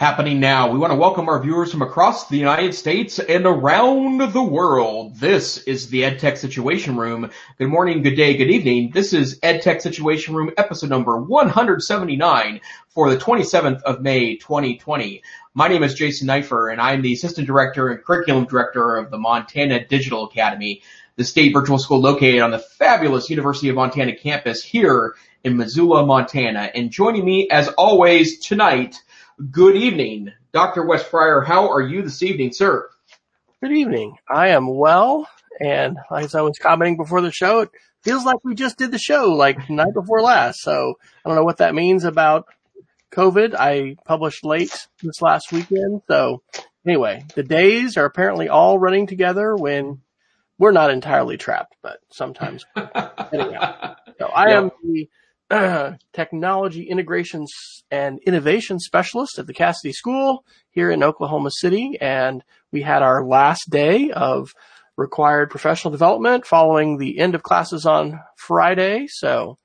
happening now. We want to welcome our viewers from across the United States and around the world. This is the EdTech Situation Room. Good morning, good day, good evening. This is EdTech Situation Room episode number 179 for the 27th of May, 2020. My name is Jason Neiffer and I'm the Assistant Director and Curriculum Director of the Montana Digital Academy, the state virtual school located on the fabulous University of Montana campus here in Missoula, Montana. And joining me as always tonight Good evening. Dr. Wes Fryer, how are you this evening, sir? Good evening. I am well, and as I was commenting before the show, it feels like we just did the show like night before last. So I don't know what that means about COVID. I published late this last weekend. So anyway, the days are apparently all running together when we're not entirely trapped, but sometimes. anyhow, so I am the technology integrations and innovation specialist at the Casady School here in Oklahoma City. And we had our last day of required professional development following the end of classes on Friday. So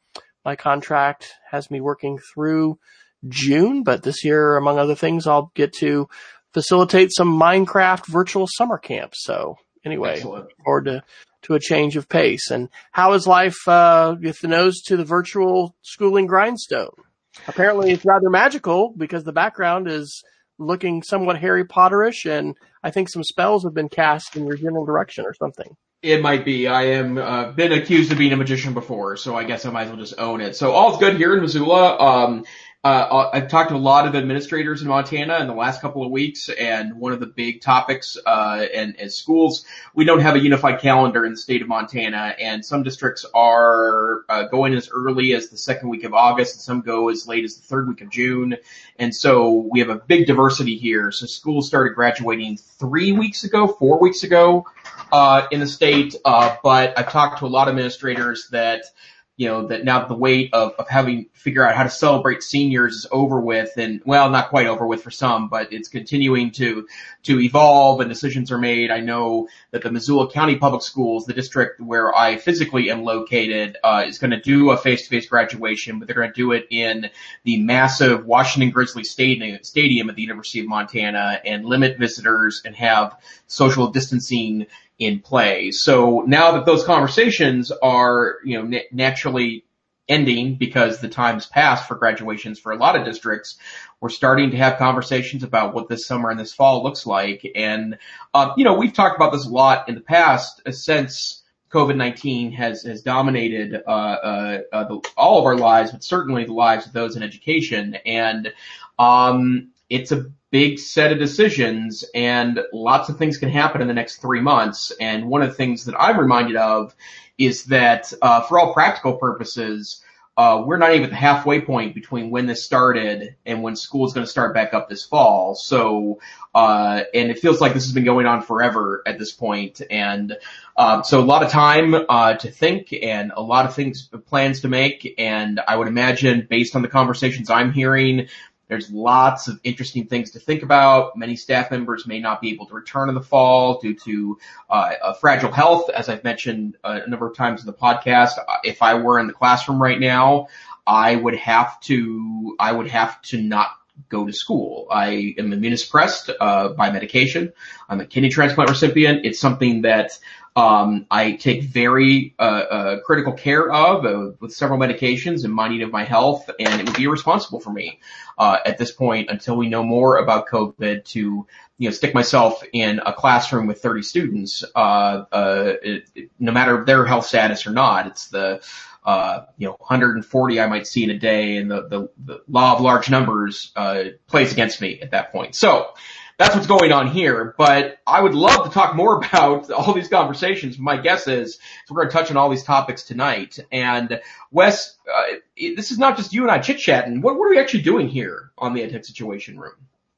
my contract has me working through June, but this year, among other things, I'll get to facilitate some Minecraft virtual summer camps. So anyway, Excellent. forward to to a change of pace. And how is life uh, with the nose to the virtual schooling grindstone? Apparently, it's rather magical because the background is looking somewhat Harry Potterish, and I think some spells have been cast in your general direction or something. It might be. I am uh, been accused of being a magician before, so I guess I might as well just own it. So all's good here in Missoula. Um, uh, I've talked to a lot of administrators in Montana in the last couple of weeks, and one of the big topics, uh, and as schools, we don't have a unified calendar in the state of Montana, and some districts are uh, going as early as the second week of August, and some go as late as the third week of June, and so we have a big diversity here. So schools started graduating three weeks ago, four weeks ago, uh, in the state, uh, but I've talked to a lot of administrators that you know, that now the weight of, of having to figure out how to celebrate seniors is over with and well, not quite over with for some, but it's continuing to, to evolve and decisions are made. I know that the Missoula County Public Schools, the district where I physically am located, uh, is going to do a face-to-face graduation, but they're going to do it in the massive Washington Grizzly stadium, stadium at the University of Montana and limit visitors and have social distancing in play. So now that those conversations are, you know, naturally ending because the time's passed for graduations for a lot of districts, we're starting to have conversations about what this summer and this fall looks like. And, uh, you know, we've talked about this a lot in the past uh, since COVID-19 has, has dominated, uh, uh, uh, the, all of our lives, but certainly the lives of those in education. And, um, it's a big set of decisions and lots of things can happen in the next three months. And one of the things that I'm reminded of is that, uh, for all practical purposes, uh, we're not even at the halfway point between when this started and when school is going to start back up this fall. So, uh, and it feels like this has been going on forever at this point. And, uh, so a lot of time, uh, to think and a lot of things, plans to make. And I would imagine based on the conversations I'm hearing, there's lots of interesting things to think about. Many staff members may not be able to return in the fall due to uh, fragile health, as I've mentioned uh, a number of times in the podcast. If I were in the classroom right now, I would have to I would have to not go to school. I am immunosuppressed uh, by medication. I'm a kidney transplant recipient. It's something that um, I take very uh, uh, critical care of uh, with several medications and minding of my health, and it would be irresponsible for me uh, at this point until we know more about COVID to you know stick myself in a classroom with 30 students, uh, uh, it, it, no matter their health status or not. It's the you know 140 I might see in a day, and the the, the law of large numbers plays against me at that point. So that's what's going on here. But I would love to talk more about all these conversations. My guess is we're going to touch on all these topics tonight. And Wes, uh, this is not just you and I chit chatting. What, what are we actually doing here on the EdTech Situation Room?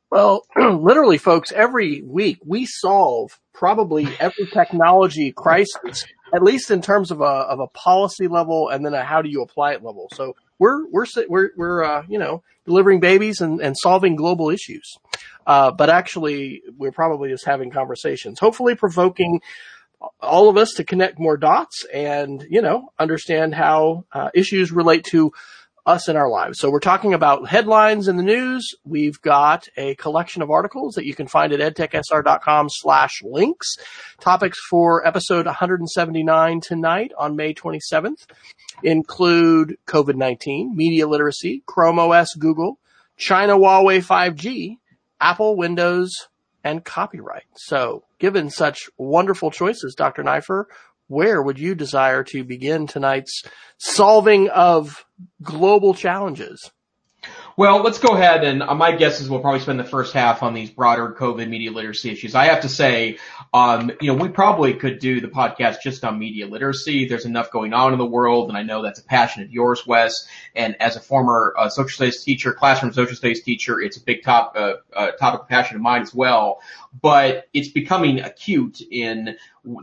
Well, literally, folks, every week we solve probably every technology crisis, at least in terms of a of a policy level, and then a how do you apply it level. So we're we're we're we're uh, you know delivering babies and, and solving global issues. Uh, but actually, we're probably just having conversations, hopefully provoking all of us to connect more dots and, you know, understand how uh, issues relate to us in our lives. So we're talking about headlines in the news. We've got a collection of articles that you can find at edtechsr.com slash links. Topics for episode 179 tonight on May 27th include COVID-19, media literacy, Chrome OS, Google, China Huawei 5G, Apple, Windows, and copyright. So given such wonderful choices, Dr. Neiffer, where would you desire to begin tonight's solving of global challenges? Well, let's go ahead and uh, my guess is we'll probably spend the first half on these broader COVID media literacy issues. I have to say, um, you know, we probably could do the podcast just on media literacy. There's enough going on in the world, and I know that's a passion of yours, Wes. And as a former uh, social studies teacher, classroom social studies teacher, it's a big top uh, uh, topic of passion of mine as well. But it's becoming acute in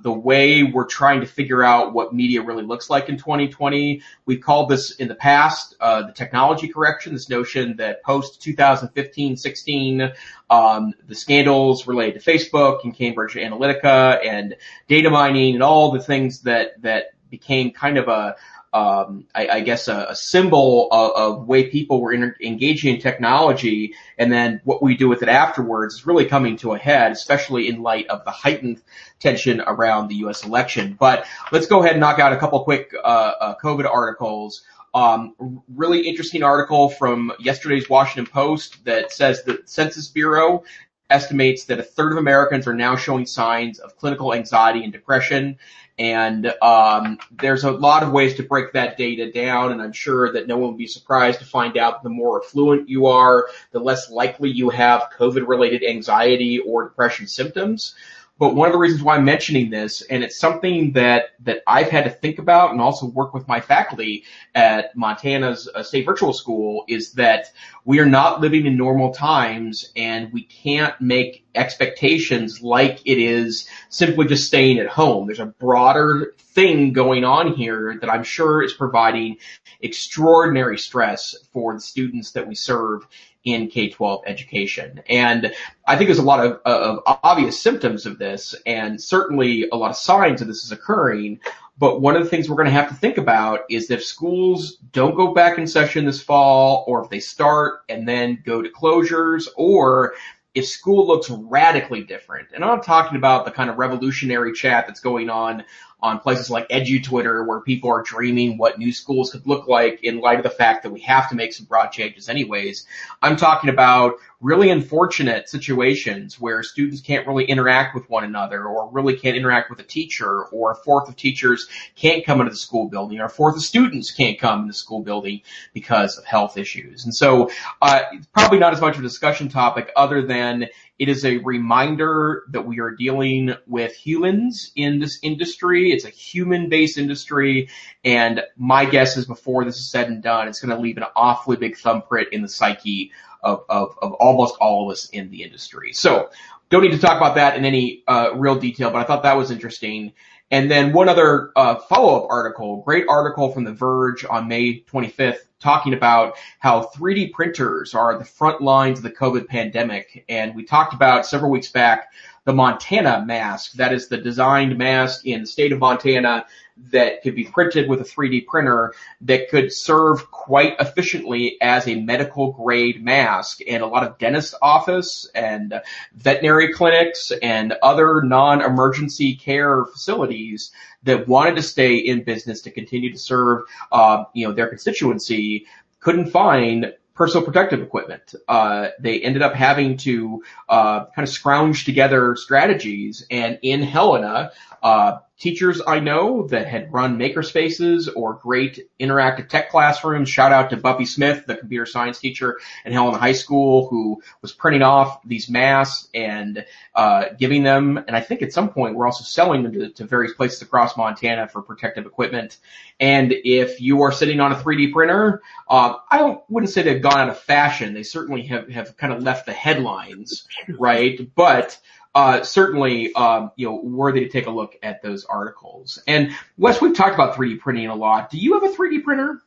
the way we're trying to figure out what media really looks like in 2020. We've called this in the past uh, the technology correction. This notion that post 2015-16, um, the scandals related to Facebook and Cambridge Analytica and data mining and all the things that that became kind of a um, I, I, guess a, a symbol of, of, way people were engaging in technology, and then what we do with it afterwards is really coming to a head, especially in light of the heightened tension around the U.S. election. But let's go ahead and knock out a couple quick uh, uh, COVID articles. Um, really interesting article from yesterday's Washington Post that says the Census Bureau estimates that a third of Americans are now showing signs of clinical anxiety and depression. And um, there's a lot of ways to break that data down, and I'm sure that no one will be surprised to find out the more affluent you are, the less likely you have COVID-related anxiety or depression symptoms. But one of the reasons why I'm mentioning this, and it's something that, that I've had to think about and also work with my faculty at Montana's uh, State Virtual School is that we are not living in normal times and we can't make expectations like it is simply just staying at home. There's a broader thing going on here that I'm sure is providing extraordinary stress for the students that we serve in K-12 education. And I think there's a lot of, of obvious symptoms of this and certainly a lot of signs that this is occurring. But one of the things we're going to have to think about is if schools don't go back in session this fall, or if they start and then go to closures, or if school looks radically different. And I'm not talking about the kind of revolutionary chat that's going on on places like EduTwitter where people are dreaming what new schools could look like in light of the fact that we have to make some broad changes anyways. I'm talking about really unfortunate situations where students can't really interact with one another or really can't interact with a teacher or a fourth of teachers can't come into the school building or a fourth of students can't come in the school building because of health issues. And so, uh, probably not as much of a discussion topic other than it is a reminder that we are dealing with humans in this industry. It's a human based industry. And my guess is before this is said and done, it's going to leave an awfully big thumbprint in the psyche of, of, of almost all of us in the industry. So don't need to talk about that in any uh, real detail, but I thought that was interesting. And then one other uh, follow-up article, great article from The Verge on May 25th, talking about how 3D printers are the front lines of the COVID pandemic. And we talked about several weeks back the Montana mask. That is the designed mask in the state of Montana that could be printed with a 3D printer that could serve quite efficiently as a medical grade mask. And a lot of dentist office and veterinary clinics and other non-emergency care facilities that wanted to stay in business to continue to serve, uh, you know, their constituency couldn't find personal protective equipment. Uh, they ended up having to uh, kind of scrounge together strategies, and in Helena, uh, teachers I know that had run makerspaces or great interactive tech classrooms. Shout out to Buffy Smith, the computer science teacher in Helena High School, who was printing off these masks and uh, giving them. And I think at some point we're also selling them to, to various places across Montana for protective equipment. And if you are sitting on a 3D printer, uh, I wouldn't say they've gone out of fashion. They certainly have have kind of left the headlines, right? But uh, certainly, um, you know, worthy to take a look at those articles. And Wes, we've talked about 3D printing a lot. Do you have a 3D printer?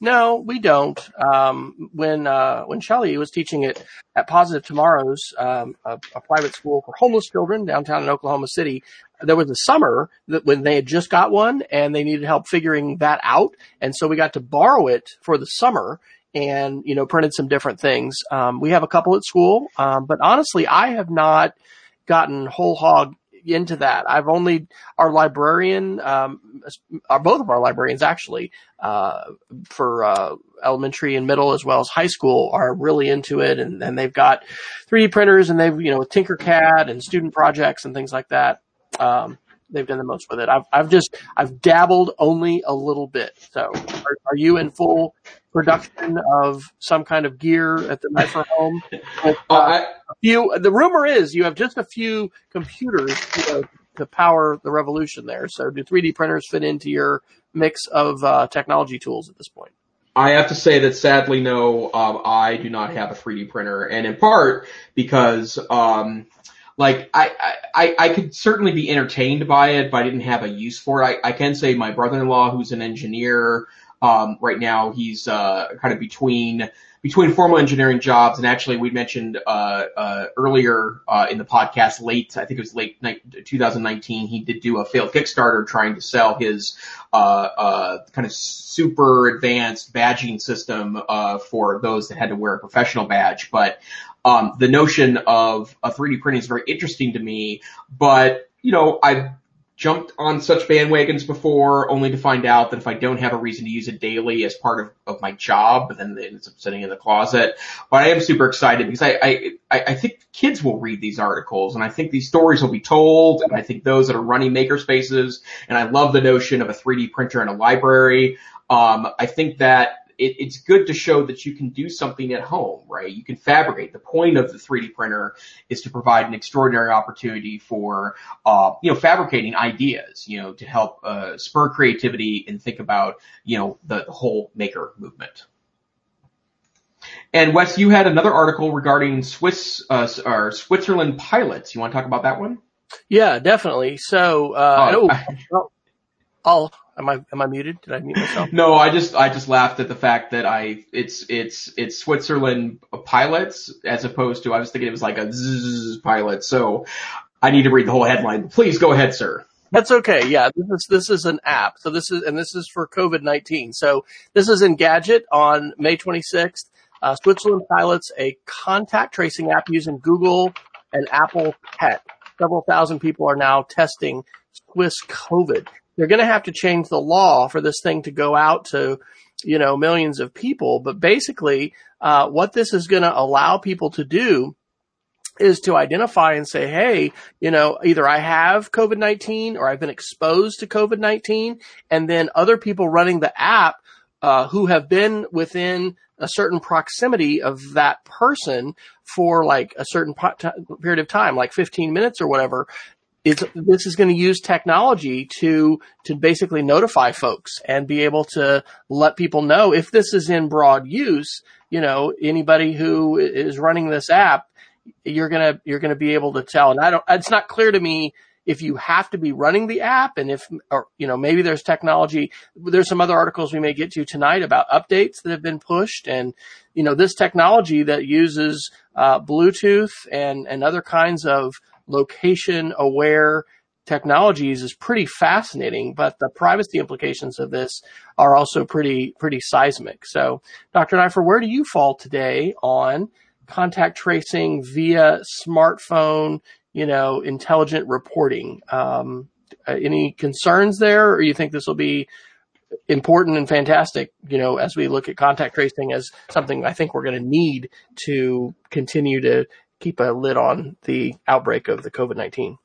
No, we don't. Um, when uh, when Shelley was teaching it at Positive Tomorrows, um, a, a, private school for homeless children downtown in Oklahoma City, there was a summer that when they had just got one and they needed help figuring that out, and so we got to borrow it for the summer and you know printed some different things. Um, we have a couple at school, um, but honestly, I have not gotten whole hog into that. I've only our librarian, um, are both of our librarians actually, uh, for uh, elementary and middle as well as high school are really into it, and, and they've got 3D printers and they've you know Tinkercad and student projects and things like that. Um, they've done the most with it. I've I've just I've dabbled only a little bit. So, are, are you in full production of some kind of gear at the Neiffer home? With, uh, I, a few. The rumor is you have just a few computers you know, to power the revolution there. So, do 3D printers fit into your mix of uh, technology tools at this point? I have to say that sadly, no, um, I do not have a 3D printer, and in part because um, like I, I, I could certainly be entertained by it, but I didn't have a use for it. I, I can say my brother-in-law, who's an engineer, um, right now he's uh, kind of between between formal engineering jobs and actually we mentioned uh, uh, earlier uh, in the podcast late I think it was late 2019 he did do a failed Kickstarter trying to sell his uh, uh, kind of super advanced badging system uh, for those that had to wear a professional badge. But um, the notion of a 3D printing is very interesting to me, but you know, I've jumped on such bandwagons before only to find out that if I don't have a reason to use it daily as part of, of my job, then it ends up sitting in the closet. But I am super excited because I, I, I think kids will read these articles and I think these stories will be told and I think those that are running maker spaces and I love the notion of a 3D printer in a library. Um, I think that it, it's good to show that you can do something at home, right? You can fabricate. The point of the 3D printer is to provide an extraordinary opportunity for, uh, you know, fabricating ideas, you know, to help uh, spur creativity and think about, you know, the, the whole maker movement. And Wes, you had another article regarding Swiss uh, or Switzerland pilots. You want to talk about that one? Yeah, definitely. So, uh, oh, oh, I'll Am I am I muted? Did I mute myself? no, I just I just laughed at the fact that I it's it's it's Switzerland pilots as opposed to I was thinking it was like a zzz pilot. So I need to read the whole headline. Please go ahead, sir. That's okay. Yeah, this is this is an app. So this is and this is for COVID nineteen. So this is Engadget on May twenty sixth. Uh, Switzerland pilots a contact tracing app using Google and Apple Pet. Several thousand people are now testing Swiss COVID they're going to have to change the law for this thing to go out to, you know, millions of people. But basically, uh, what this is going to allow people to do is to identify and say, hey, you know, either I have COVID-19 or I've been exposed to COVID-19 and then other people running the app, uh, who have been within a certain proximity of that person for like a certain period of time, like 15 minutes or whatever, is this is going to use technology to to basically notify folks and be able to let people know if this is in broad use. You know, anybody who is running this app, you're gonna you're gonna be able to tell. And I don't. It's not clear to me if you have to be running the app and if or you know maybe there's technology there's some other articles we may get to tonight about updates that have been pushed and you know this technology that uses uh, bluetooth and and other kinds of location aware technologies is pretty fascinating, but the privacy implications of this are also pretty, pretty seismic. So Dr. Neiffer, where do you fall today on contact tracing via smartphone, you know, intelligent reporting? Um, uh, any concerns there, or you think this will be important and fantastic, you know, as we look at contact tracing as something I think we're going to need to continue to keep a lid on the outbreak of the COVID-19.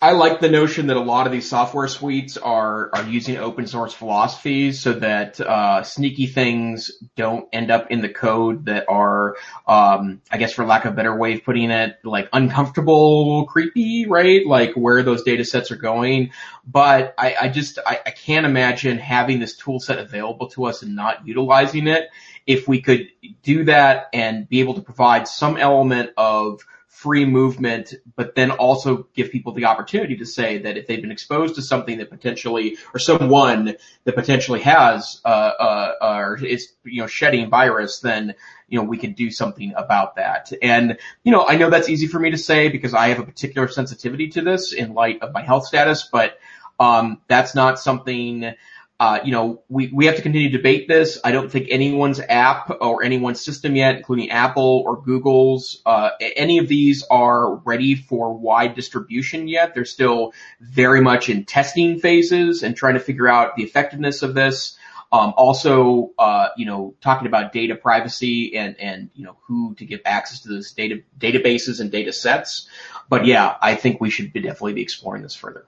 I like the notion that a lot of these software suites are are using open source philosophies so that uh, sneaky things don't end up in the code that are, um, I guess, for lack of a better way of putting it, like uncomfortable, creepy, right? Like where those data sets are going. But I, I just I, I can't imagine having this tool set available to us and not utilizing it. If we could do that and be able to provide some element of free movement, but then also give people the opportunity to say that if they've been exposed to something that potentially, or someone that potentially has, uh, uh, or is, you know, shedding virus, then, you know, we can do something about that. And, you know, I know that's easy for me to say because I have a particular sensitivity to this in light of my health status, but, um, that's not something, uh, you know, we, we have to continue to debate this. I don't think anyone's app or anyone's system yet, including Apple or Google's, uh, any of these are ready for wide distribution yet. They're still very much in testing phases and trying to figure out the effectiveness of this. Um, also, uh, you know, talking about data privacy and, and, you know, who to give access to those data, databases and data sets. But yeah, I think we should be definitely be exploring this further.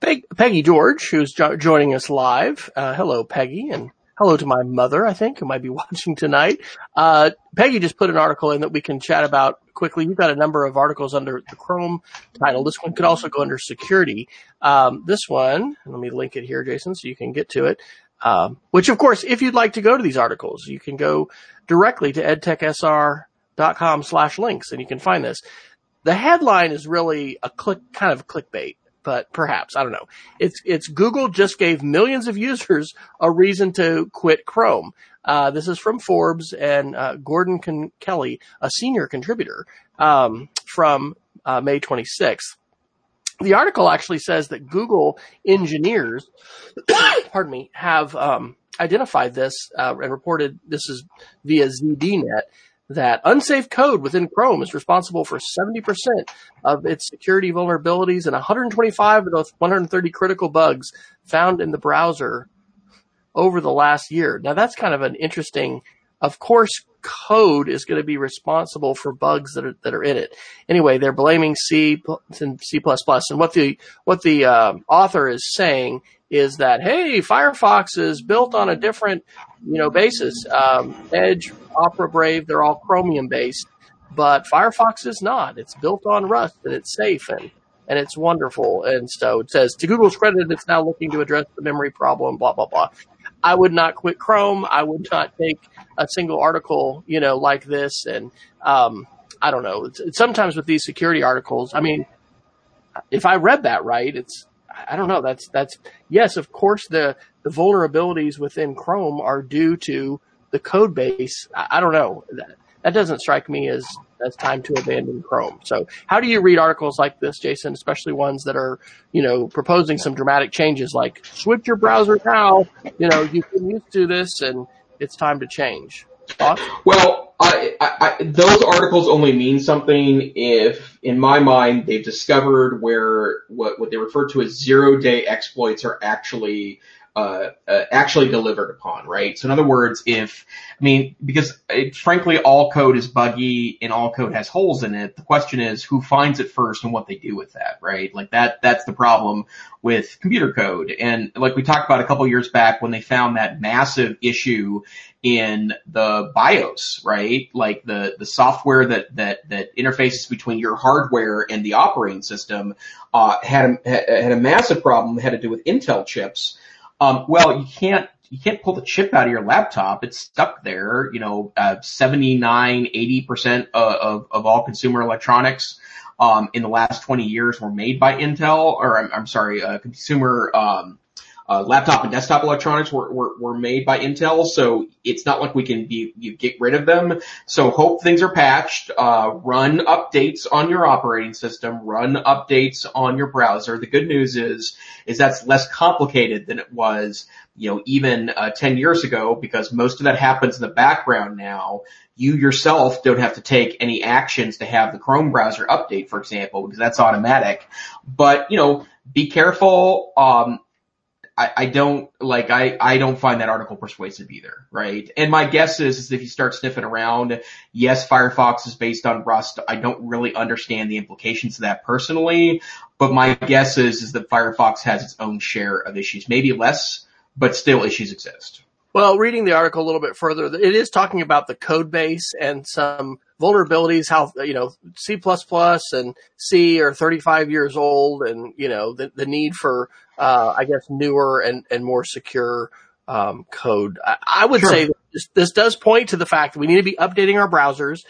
Peg, Peggy George, who's jo- joining us live. Uh, hello, Peggy, and hello to my mother, I think, who might be watching tonight. Uh, Peggy just put an article in that we can chat about quickly. You've got a number of articles under the Chrome title. This one could also go under security. Um, this one, let me link it here, Jason, so you can get to it. Um, which of course, if you'd like to go to these articles, you can go directly to edtechsr.com slash links and you can find this. The headline is really a click, kind of clickbait but perhaps I don't know. It's it's Google just gave millions of users a reason to quit Chrome. Uh, this is from Forbes and uh, Gordon Con- Kelly, a senior contributor um, from uh, May 26th. The article actually says that Google engineers, pardon me, have um, identified this uh, and reported this is via ZDNet that unsafe code within Chrome is responsible for 70% of its security vulnerabilities and 125 of those 130 critical bugs found in the browser over the last year. Now that's kind of an interesting, of course, code is going to be responsible for bugs that are, that are in it. Anyway, they're blaming C and C++. And what the, what the uh, author is saying is that, hey, Firefox is built on a different, you know, basis. Um, Edge, Opera, Brave, they're all Chromium based, but Firefox is not. It's built on Rust and it's safe and, and it's wonderful. And so it says to Google's credit, it's now looking to address the memory problem, blah, blah, blah. I would not quit Chrome. I would not take a single article, you know, like this. And, um, I don't know. Sometimes with these security articles, I mean, if I read that right, it's I don't know. That's that's yes, of course the the vulnerabilities within Chrome are due to the code base. I, I don't know. That, that doesn't strike me as as time to abandon Chrome. So how do you read articles like this, Jason, especially ones that are, you know, proposing some dramatic changes like switch your browser now, you know, you've been used to this and it's time to change. Thoughts? Well, I, I, those articles only mean something if, in my mind, they've discovered where what, what they refer to as zero day exploits are actually uh, uh, actually delivered upon, right? So in other words, if, I mean, because it, frankly all code is buggy and all code has holes in it, the question is who finds it first and what they do with that, right? Like that, that's the problem with computer code. And like we talked about a couple years back when they found that massive issue in the BIOS, right? Like the, the software that, that, that interfaces between your hardware and the operating system, uh, had a, had a massive problem, had to do with Intel chips um, well, you can't you can't pull the chip out of your laptop. It's stuck there. You know, uh, 79, 80% of, of all consumer electronics, um, in the last 20 years were made by Intel, or I'm, I'm sorry, uh, consumer, um, uh, laptop and desktop electronics were, were, were made by Intel, so it's not like we can be, you get rid of them. So hope things are patched, uh, run updates on your operating system, run updates on your browser. The good news is, is that's less complicated than it was, you know, even, uh, 10 years ago because most of that happens in the background now. You yourself don't have to take any actions to have the Chrome browser update, for example, because that's automatic. But, you know, be careful. Um, I, don't like I, I don't find that article persuasive either, right? And my guess is, is if you start sniffing around, yes, Firefox is based on Rust. I don't really understand the implications of that personally, but my guess is is that Firefox has its own share of issues, maybe less, but still issues exist. Well, reading the article a little bit further, it is talking about the code base and some vulnerabilities, how, you know, C++ and C are 35 years old and, you know, the, the need for, uh, I guess newer and, and more secure, um, code. I, I would sure. say this, this does point to the fact that we need to be updating our browsers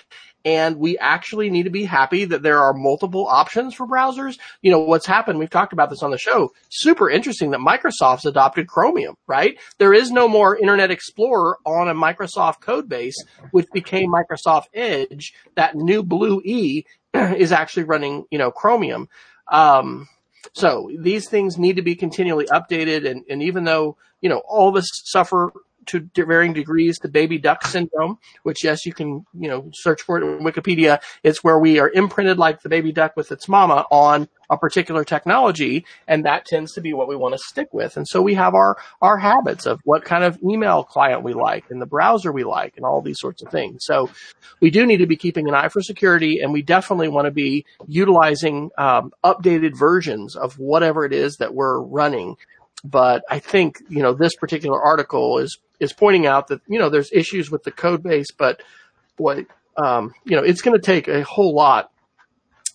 and we actually need to be happy that there are multiple options for browsers. You know, what's happened, we've talked about this on the show, super interesting that Microsoft's adopted Chromium, right? There is no more Internet Explorer on a Microsoft code base, which became Microsoft Edge. That new blue E is actually running, you know, Chromium. Um, so these things need to be continually updated. And, and even though, you know, all of us suffer to varying degrees the baby duck syndrome, which yes, you can, you know, search for it in Wikipedia. It's where we are imprinted like the baby duck with its mama on a particular technology. And that tends to be what we want to stick with. And so we have our, our habits of what kind of email client we like and the browser we like and all these sorts of things. So we do need to be keeping an eye for security and we definitely want to be utilizing um, updated versions of whatever it is that we're running but I think, you know, this particular article is, is pointing out that, you know, there's issues with the code base, but what, um, you know, it's going to take a whole lot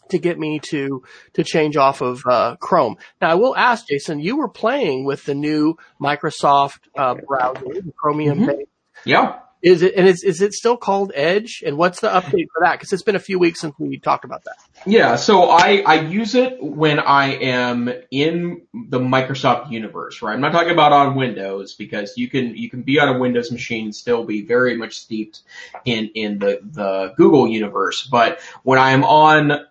to get me to, to change off of, uh, Chrome. Now I will ask Jason, you were playing with the new Microsoft, uh, browser, the Chromium mm-hmm. Yeah. Is it and is is it still called Edge? And what's the update for that? Because it's been a few weeks since we talked about that. Yeah, so I I use it when I am in the Microsoft universe, right? I'm not talking about on Windows because you can you can be on a Windows machine and still be very much steeped in in the the Google universe. But when I'm on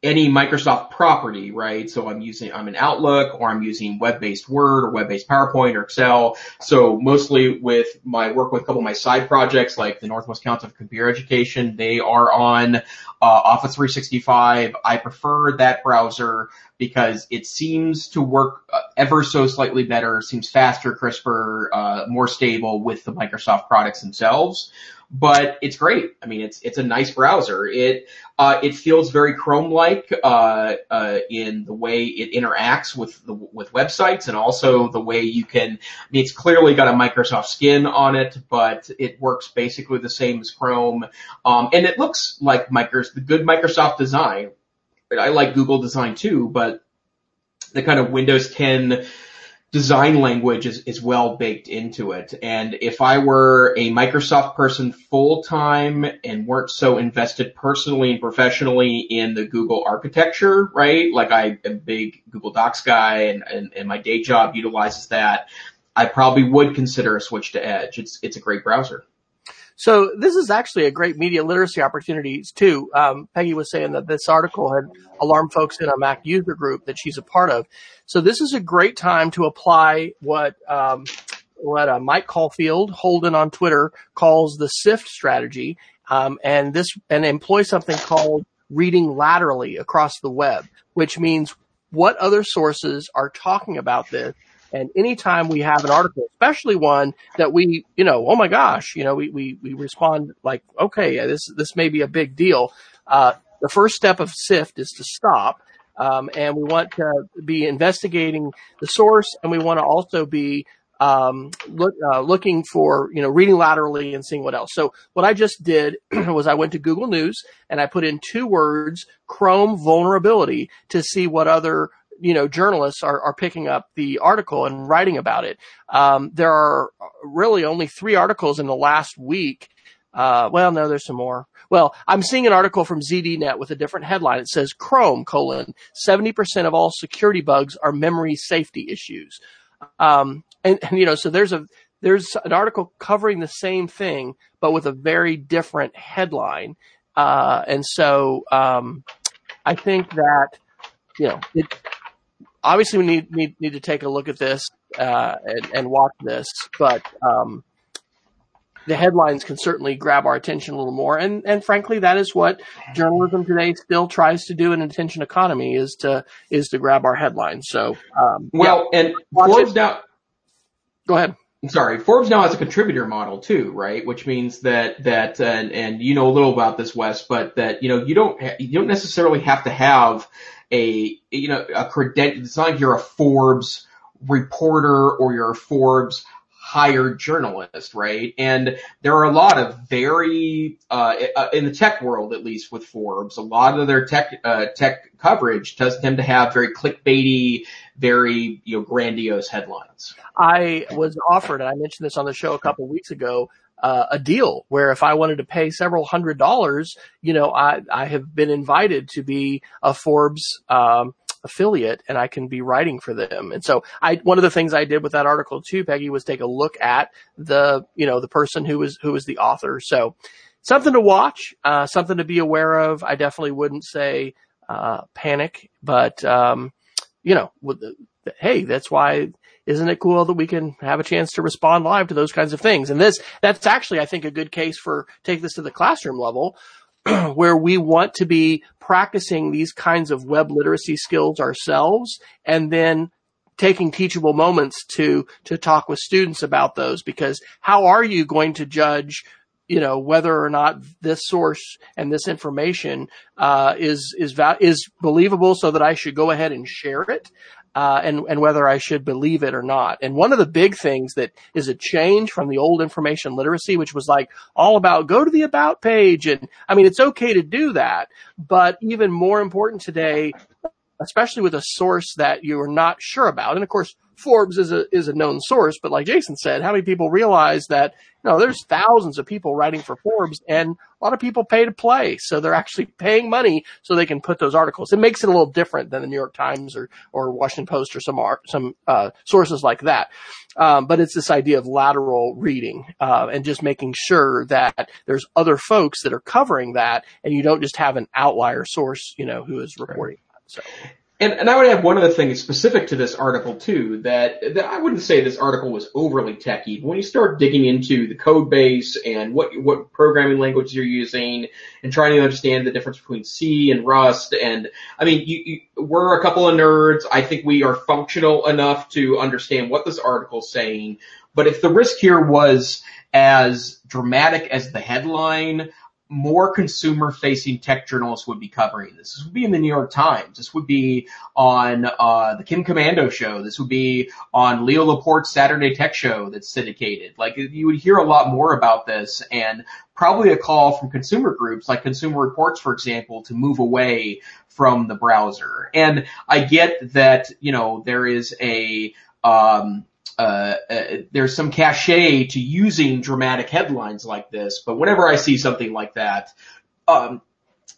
any Microsoft property, right? So I'm using, I'm in Outlook or I'm using web-based Word or web-based PowerPoint or Excel. So mostly with my work with a couple of my side projects like the Northwest Council of Computer Education, they are on uh, Office 365. I prefer that browser because it seems to work uh, ever so slightly better, seems faster, crisper, uh, more stable with the Microsoft products themselves but it's great. I mean, it's it's a nice browser. It uh, it feels very Chrome-like uh, uh, in the way it interacts with the with websites, and also the way you can. I mean, it's clearly got a Microsoft skin on it, but it works basically the same as Chrome, um, and it looks like Microsoft the good Microsoft design. I like Google design too, but the kind of Windows 10 design language is, is well baked into it. And if I were a Microsoft person full time and weren't so invested personally and professionally in the Google architecture, right? Like I am a big Google Docs guy and, and, and my day job utilizes that. I probably would consider a switch to Edge. It's, it's a great browser. So this is actually a great media literacy opportunity too. Um, Peggy was saying that this article had alarmed folks in a Mac user group that she's a part of. So this is a great time to apply what um, what uh, Mike Caulfield Holden on Twitter calls the SIFT strategy, um, and this and employ something called reading laterally across the web, which means what other sources are talking about this and anytime we have an article, especially one that we, you know, oh my gosh, you know, we, we, we respond like, okay, this, this may be a big deal. Uh, the first step of SIFT is to stop. Um, and we want to be investigating the source and we want to also be um, look, uh, looking for, you know, reading laterally and seeing what else. So what I just did was I went to Google News and I put in two words, Chrome vulnerability to see what other you know, journalists are, are picking up the article and writing about it. Um, there are really only three articles in the last week. Uh, well, no, there's some more. Well, I'm seeing an article from ZDNet with a different headline. It says Chrome colon 70% of all security bugs are memory safety issues. Um, and, and, you know, so there's a, there's an article covering the same thing, but with a very different headline. Uh, and so, um, I think that, you know, obviously we need need, need to take a look at this uh, and, and watch this, but um, the headlines can certainly grab our attention a little more. And and frankly, that is what journalism today still tries to do in an attention economy is to is to grab our headlines. So um, well, yeah, and Forbes it. now. Go ahead. I'm sorry, Forbes now has a contributor model too, right? Which means that that and and you know a little about this, Wes, but that you know you don't ha- you don't necessarily have to have a you know a credential. It's not like you're a Forbes reporter or you're a Forbes hired journalist, right? And there are a lot of very uh, uh, in the tech world, at least with Forbes, a lot of their tech uh, tech coverage does tend to have very clickbaity, very you know grandiose headlines. I was offered, and I mentioned this on the show a couple weeks ago, uh, a deal where if I wanted to pay several hundred dollars, you know, I, I have been invited to be a Forbes, um, affiliate and I can be writing for them. And so I, one of the things I did with that article too, Peggy, was take a look at the, you know, the person who was, who was the author. So something to watch, uh, something to be aware of. I definitely wouldn't say, uh, panic, but, um, you know, with the, hey, that's why isn't it cool that we can have a chance to respond live to those kinds of things? And this, that's actually, I think, a good case for take this to the classroom level. where we want to be practicing these kinds of web literacy skills ourselves and then taking teachable moments to to talk with students about those because how are you going to judge you know whether or not this source and this information uh, is is va- is believable so that I should go ahead and share it uh, and and whether I should believe it or not. And one of the big things that is a change from the old information literacy, which was like all about go to the about page, and I mean it's okay to do that, but even more important today, especially with a source that you are not sure about, and of course Forbes is a is a known source, but like Jason said, how many people realize that you know there's thousands of people writing for Forbes, and a lot of people pay to play, so they're actually paying money so they can put those articles. It makes it a little different than the New York Times or or Washington Post or some art, some uh, sources like that. Um, but it's this idea of lateral reading uh, and just making sure that there's other folks that are covering that, and you don't just have an outlier source, you know, who is reporting. Right. So. And, and I would have one other thing specific to this article too, that, that I wouldn't say this article was overly techy. When you start digging into the code base and what, what programming languages you're using and trying to understand the difference between C and Rust and, I mean, you, you, we're a couple of nerds. I think we are functional enough to understand what this article's saying. But if the risk here was as dramatic as the headline, more consumer facing tech journalists would be covering this. This would be in the New York Times. This would be on uh, the Kim Komando show. This would be on Leo Laporte's Saturday Tech Show that's syndicated. Like you would hear a lot more about this and probably a call from consumer groups like Consumer Reports, for example, to move away from the browser. And I get that, you know, there is a um, uh, uh, there's some cachet to using dramatic headlines like this, but whenever I see something like that, um,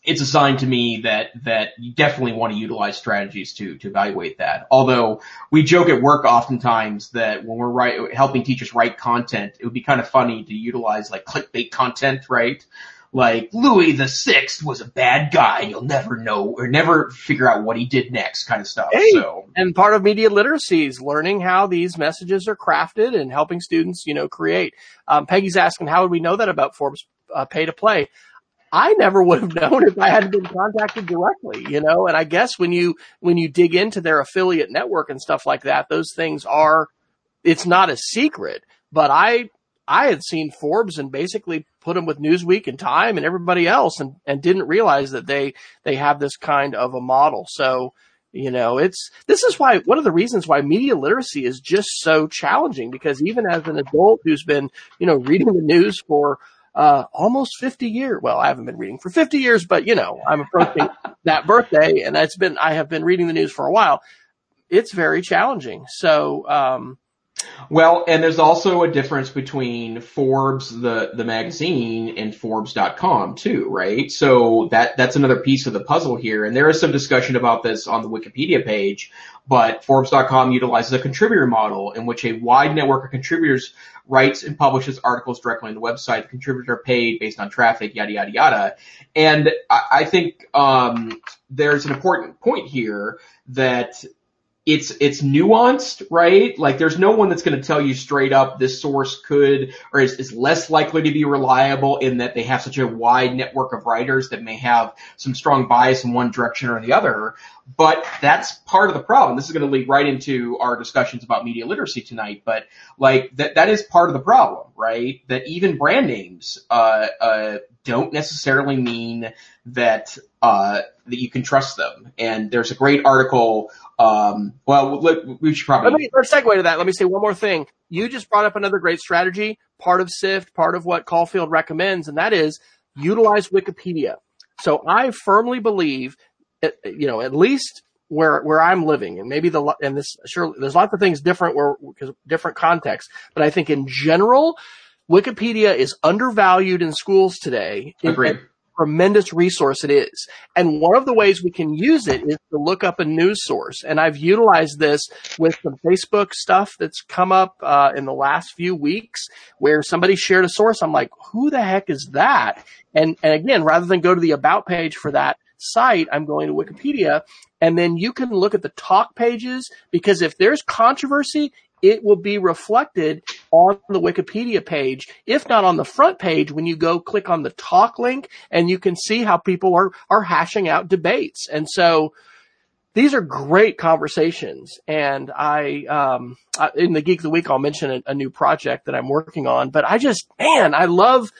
it's a sign to me that that you definitely want to utilize strategies to to evaluate that. Although we joke at work oftentimes that when we're write, helping teachers write content, it would be kind of funny to utilize like clickbait content, right? Like Louis the Sixth was a bad guy. You'll never know or never figure out what he did next, kind of stuff. Hey, so, and part of media literacy is learning how these messages are crafted and helping students, you know, create. Um, Peggy's asking, how would we know that about Forbes uh, pay to play? I never would have known if I hadn't been contacted directly, you know, and I guess when you, when you dig into their affiliate network and stuff like that, those things are, it's not a secret, but I, I had seen Forbes and basically put them with Newsweek and Time and everybody else and, and didn't realize that they, they have this kind of a model. So, you know, it's, this is why, one of the reasons why media literacy is just so challenging because even as an adult who's been, you know, reading the news for, uh, almost 50 years. Well, I haven't been reading for 50 years, but you know, I'm approaching that birthday and it's been, I have been reading the news for a while. It's very challenging. So, um, well, and there's also a difference between Forbes, the, the magazine, and Forbes.com too, right? So that, that's another piece of the puzzle here. And there is some discussion about this on the Wikipedia page, but Forbes.com utilizes a contributor model in which a wide network of contributors writes and publishes articles directly on the website. The contributors are paid based on traffic, yada, yada, yada. And I, I think, um, there's an important point here that it's it's nuanced, right? Like there's no one that's going to tell you straight up this source could or is, is less likely to be reliable in that they have such a wide network of writers that may have some strong bias in one direction or the other. But that's part of the problem. This is going to lead right into our discussions about media literacy tonight. But like that that is part of the problem, right? That even brand names uh, uh, don't necessarily mean that uh, that you can trust them. And there's a great article um, well, we should probably. Let me, let's segue to that. Let me say one more thing. You just brought up another great strategy, part of SIFT, part of what Caulfield recommends, and that is utilize Wikipedia. So I firmly believe, you know, at least where where I'm living, and maybe the and this sure there's lots of things different where because different contexts, but I think in general, Wikipedia is undervalued in schools today. Agreed tremendous resource it is. And one of the ways we can use it is to look up a news source. And I've utilized this with some Facebook stuff that's come up uh, in the last few weeks where somebody shared a source. I'm like, who the heck is that? And, and again, rather than go to the about page for that site, I'm going to Wikipedia and then you can look at the talk pages because if there's controversy, it will be reflected on the Wikipedia page, if not on the front page when you go click on the talk link and you can see how people are, are hashing out debates. And so these are great conversations. And I, um, in the Geek of the Week, I'll mention a, a new project that I'm working on, but I just, man, I love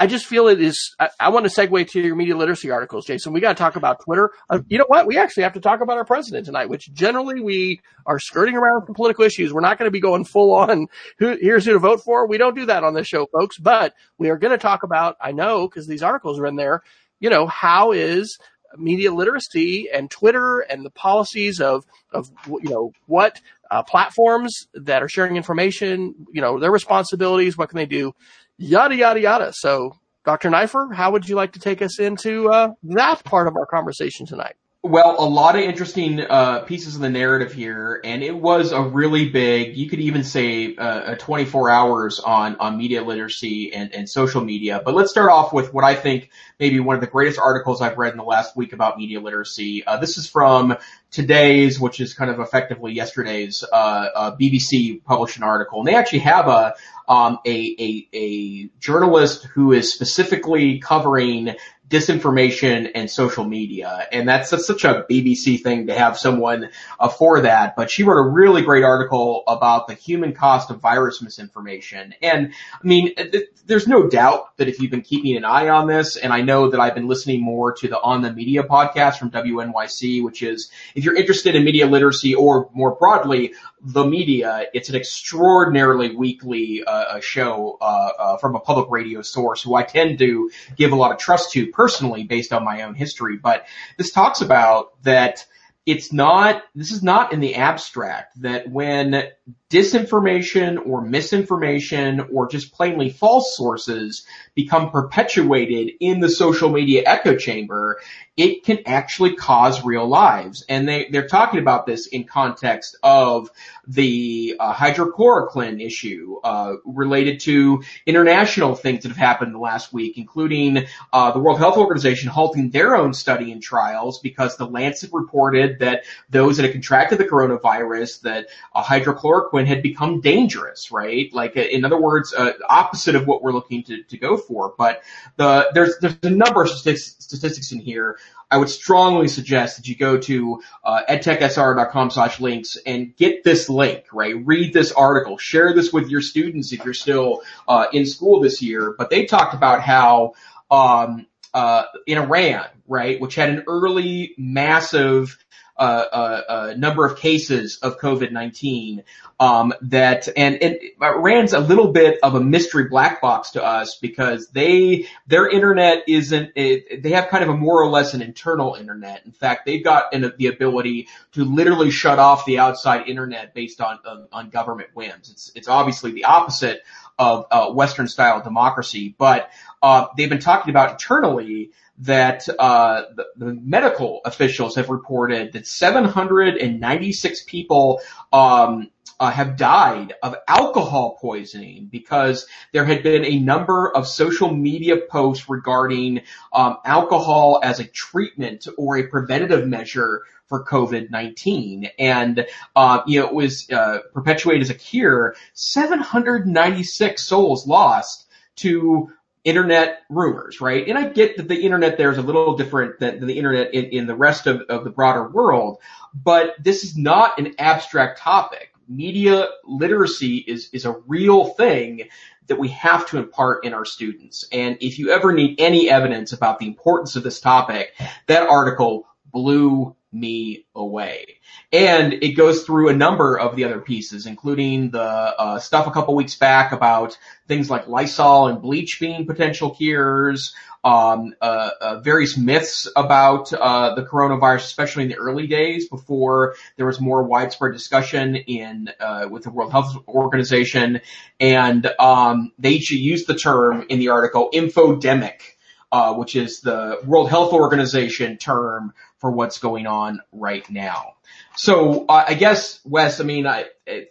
I just feel it is. I, I, want to segue to your media literacy articles, Jason. We got to talk about Twitter. Uh, you know what? We actually have to talk about our president tonight, which generally we are skirting around some political issues. We're not going to be going full on. Who, here's who to vote for. We don't do that on this show, folks. But we are going to talk about. I know because these articles are in there. You know how is media literacy and Twitter and the policies of of you know what uh, platforms that are sharing information. You know their responsibilities. What can they do? Yada, yada, yada. So, Dr. Neiffer, how would you like to take us into uh, that part of our conversation tonight? Well, a lot of interesting uh, pieces of the narrative here, and it was a really big. You could even say uh, 24 hours on on media literacy and, and social media. But let's start off with what I think maybe one of the greatest articles I've read in the last week about media literacy. Uh, this is from today's, which is kind of effectively yesterday's uh, uh, BBC published an article, and they actually have a um, a, a, a journalist who is specifically covering disinformation and social media. And that's, that's such a BBC thing to have someone uh, for that. But she wrote a really great article about the human cost of virus misinformation. And I mean, th- there's no doubt that if you've been keeping an eye on this, and I know that I've been listening more to the On the Media podcast from WNYC, which is if you're interested in media literacy or more broadly, the media, it's an extraordinarily weekly uh, show uh, uh, from a public radio source who I tend to give a lot of trust to personally based on my own history. But this talks about that it's not, this is not in the abstract that when disinformation or misinformation or just plainly false sources become perpetuated in the social media echo chamber, it can actually cause real lives. And they, they're talking about this in context of the uh, hydrochloroquine issue uh, related to international things that have happened in the last week, including uh, the World Health Organization halting their own study and trials because the Lancet reported that those that had contracted the coronavirus, that hydrochloroquine had become dangerous, right? Like, uh, in other words, uh, opposite of what we're looking to, to go for. But the, there's, there's a number of statistics, in here. I would strongly suggest that you go to uh, edtechsr.com slash links and get this link, right? Read this article, share this with your students if you're still uh, in school this year. But they talked about how um, uh, in Iran, right, which had an early massive number of cases of COVID-19 um, that and and Iran's a little bit of a mystery black box to us because they their internet isn't it, they have kind of a more or less an internal internet. In fact, they've got an, the ability to literally shut off the outside internet based on on, on government whims. It's it's obviously the opposite of uh, Western style democracy, but uh, they've been talking about internally that uh, the, the, medical officials have reported that 796 people um, uh, have died of alcohol poisoning because there had been a number of social media posts regarding um, alcohol as a treatment or a preventative measure for COVID-19. And, uh, you know, it was, uh, perpetuated as a cure. 796 souls lost to internet rumors, right? And I get that the internet there is a little different than, than the internet in, in the rest of, of the broader world, but this is not an abstract topic. Media literacy is, is a real thing that we have to impart in our students. And if you ever need any evidence about the importance of this topic, that article blew me away. And it goes through a number of the other pieces, including the uh, stuff a couple weeks back about things like Lysol and bleach being potential cures, um, uh, uh, various myths about uh, the coronavirus, especially in the early days before there was more widespread discussion in uh, with the World Health Organization, and um, they used the term in the article infodemic uh, which is the World Health Organization term for what's going on right now. So uh, I guess Wes, I mean, I,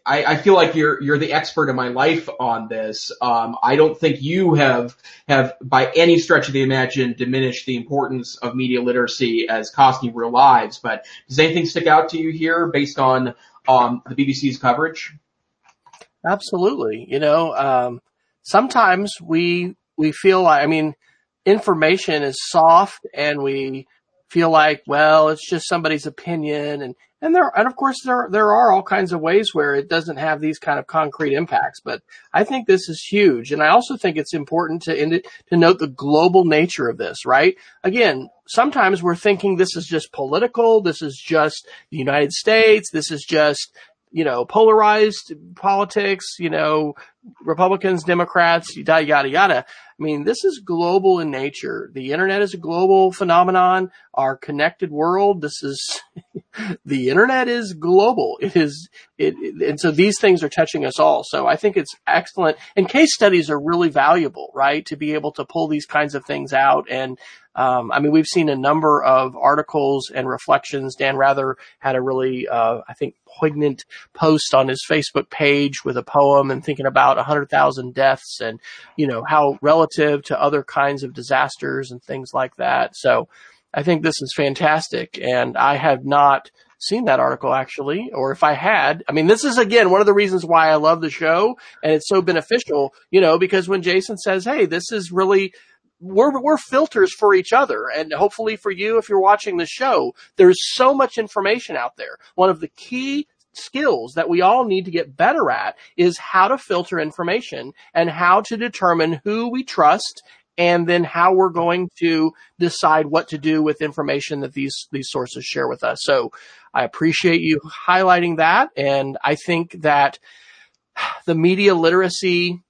I, I feel like you're you're the expert in my life on this. Um, I don't think you have have by any stretch of the imagination diminished the importance of media literacy as costing real lives. But does anything stick out to you here based on um, the BBC's coverage? Absolutely. You know, um, sometimes we we feel like I mean information is soft and we feel like, well, it's just somebody's opinion and, and there, and of course there, there are all kinds of ways where it doesn't have these kind of concrete impacts, but I think this is huge. And I also think it's important to, end it, to note the global nature of this, right? Again, sometimes we're thinking this is just political. This is just the United States. This is just, you know, polarized politics, you know, Republicans, Democrats, yada, yada, yada. I mean, this is global in nature. The internet is a global phenomenon. Our connected world, this is, the internet is global. It is, it, it, and so these things are touching us all. So I think it's excellent. And case studies are really valuable, right? To be able to pull these kinds of things out and, um, I mean, we've seen a number of articles and reflections. Dan Rather had a really, uh, I think, poignant post on his Facebook page with a poem and thinking about 100,000 deaths and, you know, how relative to other kinds of disasters and things like that. So I think this is fantastic. And I have not seen that article actually, or if I had, I mean, this is again one of the reasons why I love the show and it's so beneficial, you know, because when Jason says, Hey, this is really we're we're filters for each other and hopefully for you if you're watching the show there's so much information out there one of the key skills that we all need to get better at is how to filter information and how to determine who we trust and then how we're going to decide what to do with information that these these sources share with us. So i appreciate you highlighting that and i think that the media literacy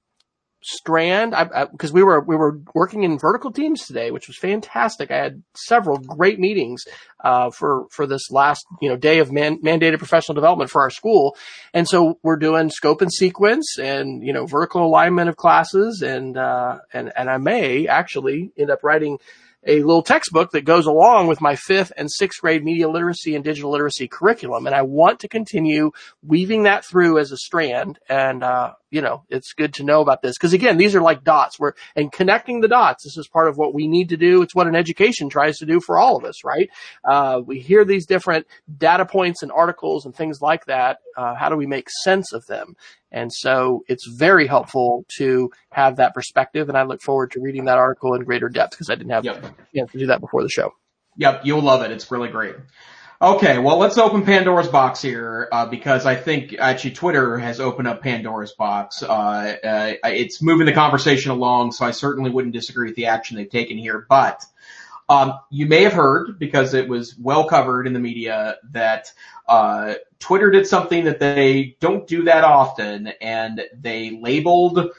strand. Because we were we were working in vertical teams today which was fantastic. I had several great meetings uh, for for this last you know day of man, mandated professional development for our school. And so we're doing scope and sequence and you know vertical alignment of classes. And uh, and and i may actually end up writing a little textbook that goes along with my fifth and sixth grade media literacy and digital literacy curriculum. And I want to continue weaving that through as a strand. And, uh, you know, it's good to know about this because again, these are like dots where, and connecting the dots, this is part of what we need to do. It's what an education tries to do for all of us, right? Uh, we hear these different data points and articles and things like that. Uh, how do we make sense of them? And so it's very helpful to have that perspective. And I look forward to reading that article in greater depth because I didn't have yep. chance to do that before the show. Yep, you'll love it. It's really great. Okay, well, let's open Pandora's box here uh, because I think actually Twitter has opened up Pandora's box. Uh, uh, it's moving the conversation along, so I certainly wouldn't disagree with the action they've taken here. But um, you may have heard because it was well covered in the media that uh, Twitter did something that they don't do that often, and they labeled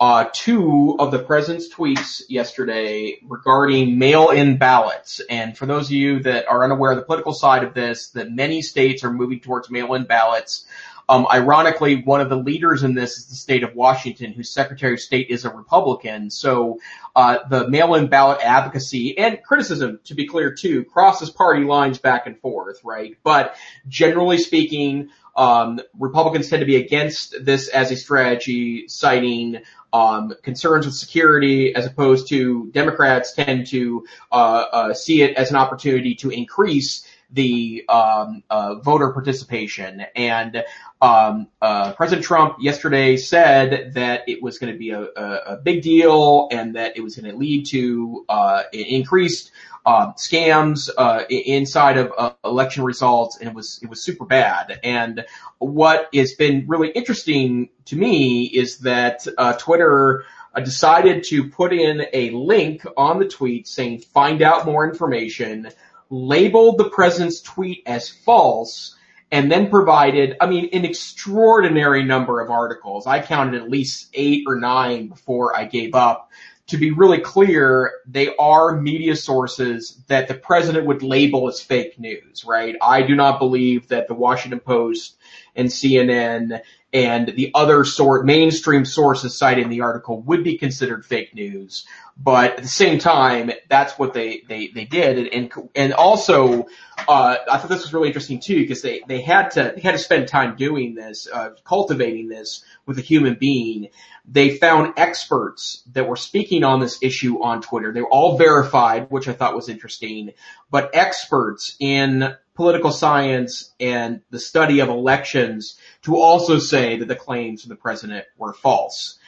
uh, two of the president's tweets yesterday regarding mail-in ballots. And for those of you that are unaware of the political side of this, that many states are moving towards mail-in ballots. Um, ironically, one of the leaders in this is the state of Washington, whose Secretary of State is a Republican. So uh, the mail-in ballot advocacy and criticism, to be clear too, crosses party lines back and forth, right? But generally speaking, um, Republicans tend to be against this as a strategy, citing um, concerns with security, as opposed to Democrats tend to uh, uh, see it as an opportunity to increase the um, uh, voter participation. And um, uh, President Trump yesterday said that it was going to be a, a, a, big deal and that it was going to lead to uh, increased uh, scams uh, inside of uh, election results, and it was it was super bad. And what has been really interesting to me is that uh, Twitter decided to put in a link on the tweet saying "Find out more information." Labeled the president's tweet as false and then provided, I mean, an extraordinary number of articles. I counted at least eight or nine before I gave up. To be really clear, they are media sources that the president would label as fake news, right? I do not believe that the Washington Post and CNN and the other sort mainstream sources cited in the article would be considered fake news. But at the same time, that's what they, they, they did. And, and and also, uh, I thought this was really interesting too, because they, they had to, they had to spend time doing this, uh, cultivating this with a human being. They found experts that were speaking on this issue on Twitter. They were all verified, which I thought was interesting, but experts in political science and the study of elections to also say that the claims of the president were false.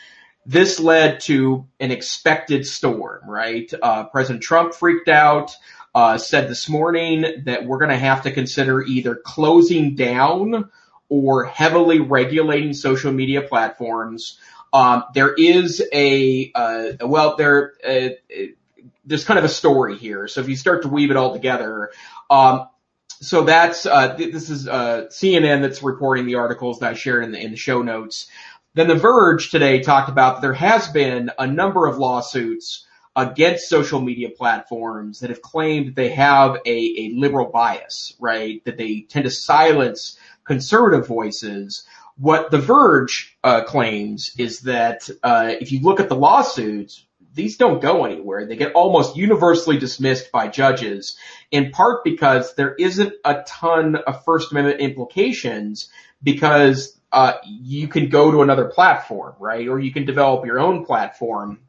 This led to an expected storm, right? Uh, President Trump freaked out, uh, said this morning that we're going to have to consider either closing down or heavily regulating social media platforms. Um, there is a, uh, well, there, uh, there's kind of a story here. So if you start to weave it all together, um, so that's uh, this is uh, CNN that's reporting the articles that I shared in the in the show notes. Then The Verge today talked about there has been a number of lawsuits against social media platforms that have claimed they have a, a liberal bias, right? That they tend to silence conservative voices. What The Verge uh, claims is that uh, if you look at the lawsuits, these don't go anywhere. They get almost universally dismissed by judges, in part because there isn't a ton of First Amendment implications because uh, you can go to another platform, right? Or you can develop your own platform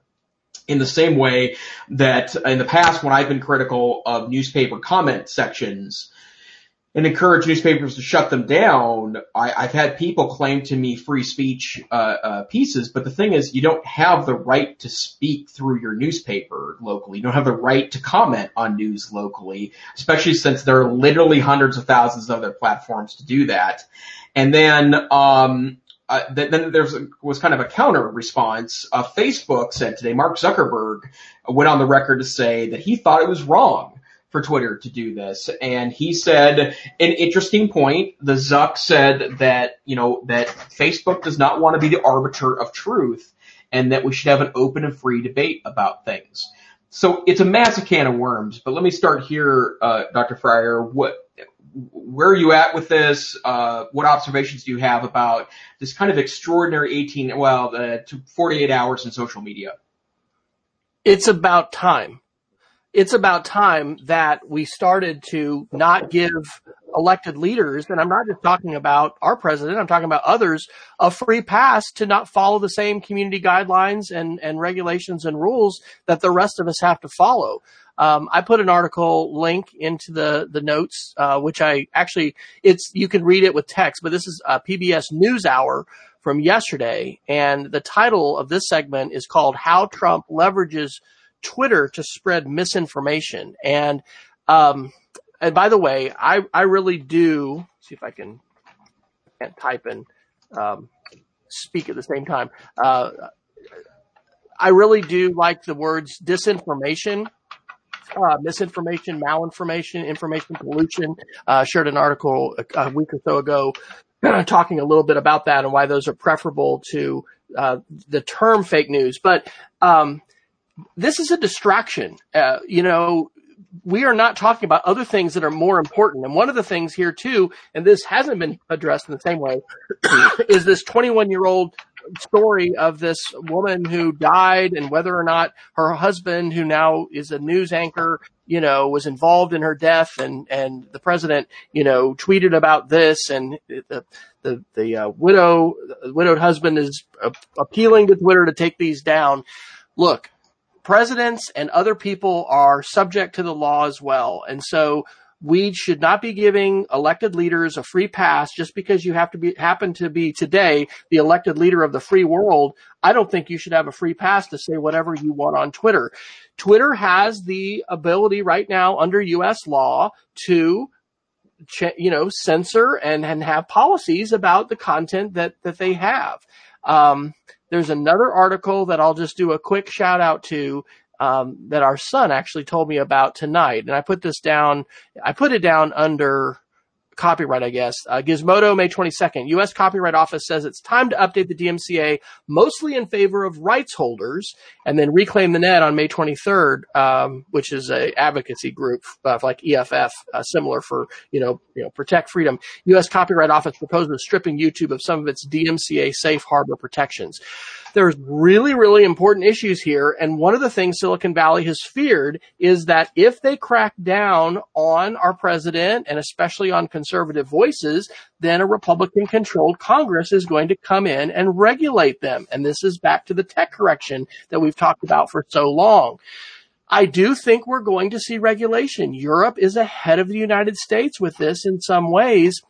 in the same way that in the past when I've been critical of newspaper comment sections, and encourage newspapers to shut them down. I, have had people claim to me free speech uh, uh, pieces, but the thing is, you don't have the right to speak through your newspaper locally. You don't have the right to comment on news locally, especially since there are literally hundreds of thousands of other platforms to do that. And then, um, uh, then there was kind of a counter response. Uh, Facebook said today, Mark Zuckerberg went on the record to say that he thought it was wrong for Twitter to do this. And he said an interesting point. The Zuck said that, you know, that Facebook does not want to be the arbiter of truth and that we should have an open and free debate about things. So it's a massive can of worms, but let me start here, uh, Dr. Fryer. What, where are you at with this? Uh, what observations do you have about this kind of extraordinary 18, well, uh, 48 hours in social media? It's about time it's about time that we started to not give elected leaders, and I'm not just talking about our president, I'm talking about others, a free pass to not follow the same community guidelines and, and regulations and rules that the rest of us have to follow. Um, I put an article link into the the notes, uh, which I actually it's you can read it with text, but this is a PBS NewsHour from yesterday, and the title of this segment is called "How Trump Leverages Twitter to spread misinformation. And, um, and by the way, I, I really do see if I can can't type and, um, speak at the same time. Uh, I really do like the words disinformation uh, misinformation, malinformation, information pollution. Uh, shared an article a, a, week or so ago talking a little bit about that and why those are preferable to uh, the term fake news. But um, this is a distraction. Uh, you know, we are not talking about other things that are more important. And one of the things here too, and this hasn't been addressed in the same way, is this 21 year old story of this woman who died and whether or not her husband, who now is a news anchor, you know, was involved in her death and, and the president, you know, tweeted about this and the, the, the uh, widow, the widowed husband is appealing to Twitter to take these down. Look, presidents and other people are subject to the law as well. And so we should not be giving elected leaders a free pass just because you have to be, happen to be today the elected leader of the free world. I don't think you should have a free pass to say whatever you want on Twitter. Twitter has the ability right now under U.S. law to you know, censor and, and have policies about the content that, that they have. Um, there's another article that I'll just do a quick shout out to. um, that our son actually told me about tonight, and I put this down. I put it down under copyright, I guess. Uh, Gizmodo, May 22nd. U.S. Copyright Office says it's time to update the DMCA mostly in favor of rights holders and then reclaim the net on May 23rd, um, which is a advocacy group uh, like EFF, uh, similar for, you know, you know, protect freedom. U.S. Copyright Office proposes stripping YouTube of some of its DMCA safe harbor protections there's really, really important issues here. And one of the things Silicon Valley has feared is that if they crack down on our president and especially on conservative voices, then a Republican controlled Congress is going to come in and regulate them. And this is back to the tech correction that we've talked about for so long. I do think we're going to see regulation. Europe is ahead of the United States with this in some ways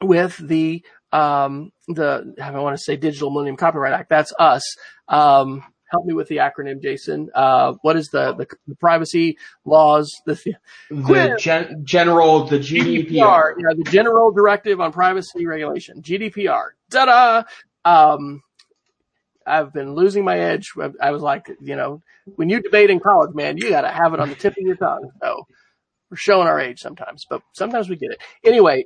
with the um, the I want to say Digital Millennium Copyright Act. That's us. Um, help me with the acronym, Jason. Uh, what is the, the, the privacy laws? The, the gen- general, the GDPR. GDPR. Yeah, the General Directive on Privacy Regulation, GDPR. Ta-da! Um, I've been losing my edge. I was like, you know, when you debate in college, man, you got to have it on the tip of your tongue. So we're showing our age sometimes, but sometimes we get it. Anyway,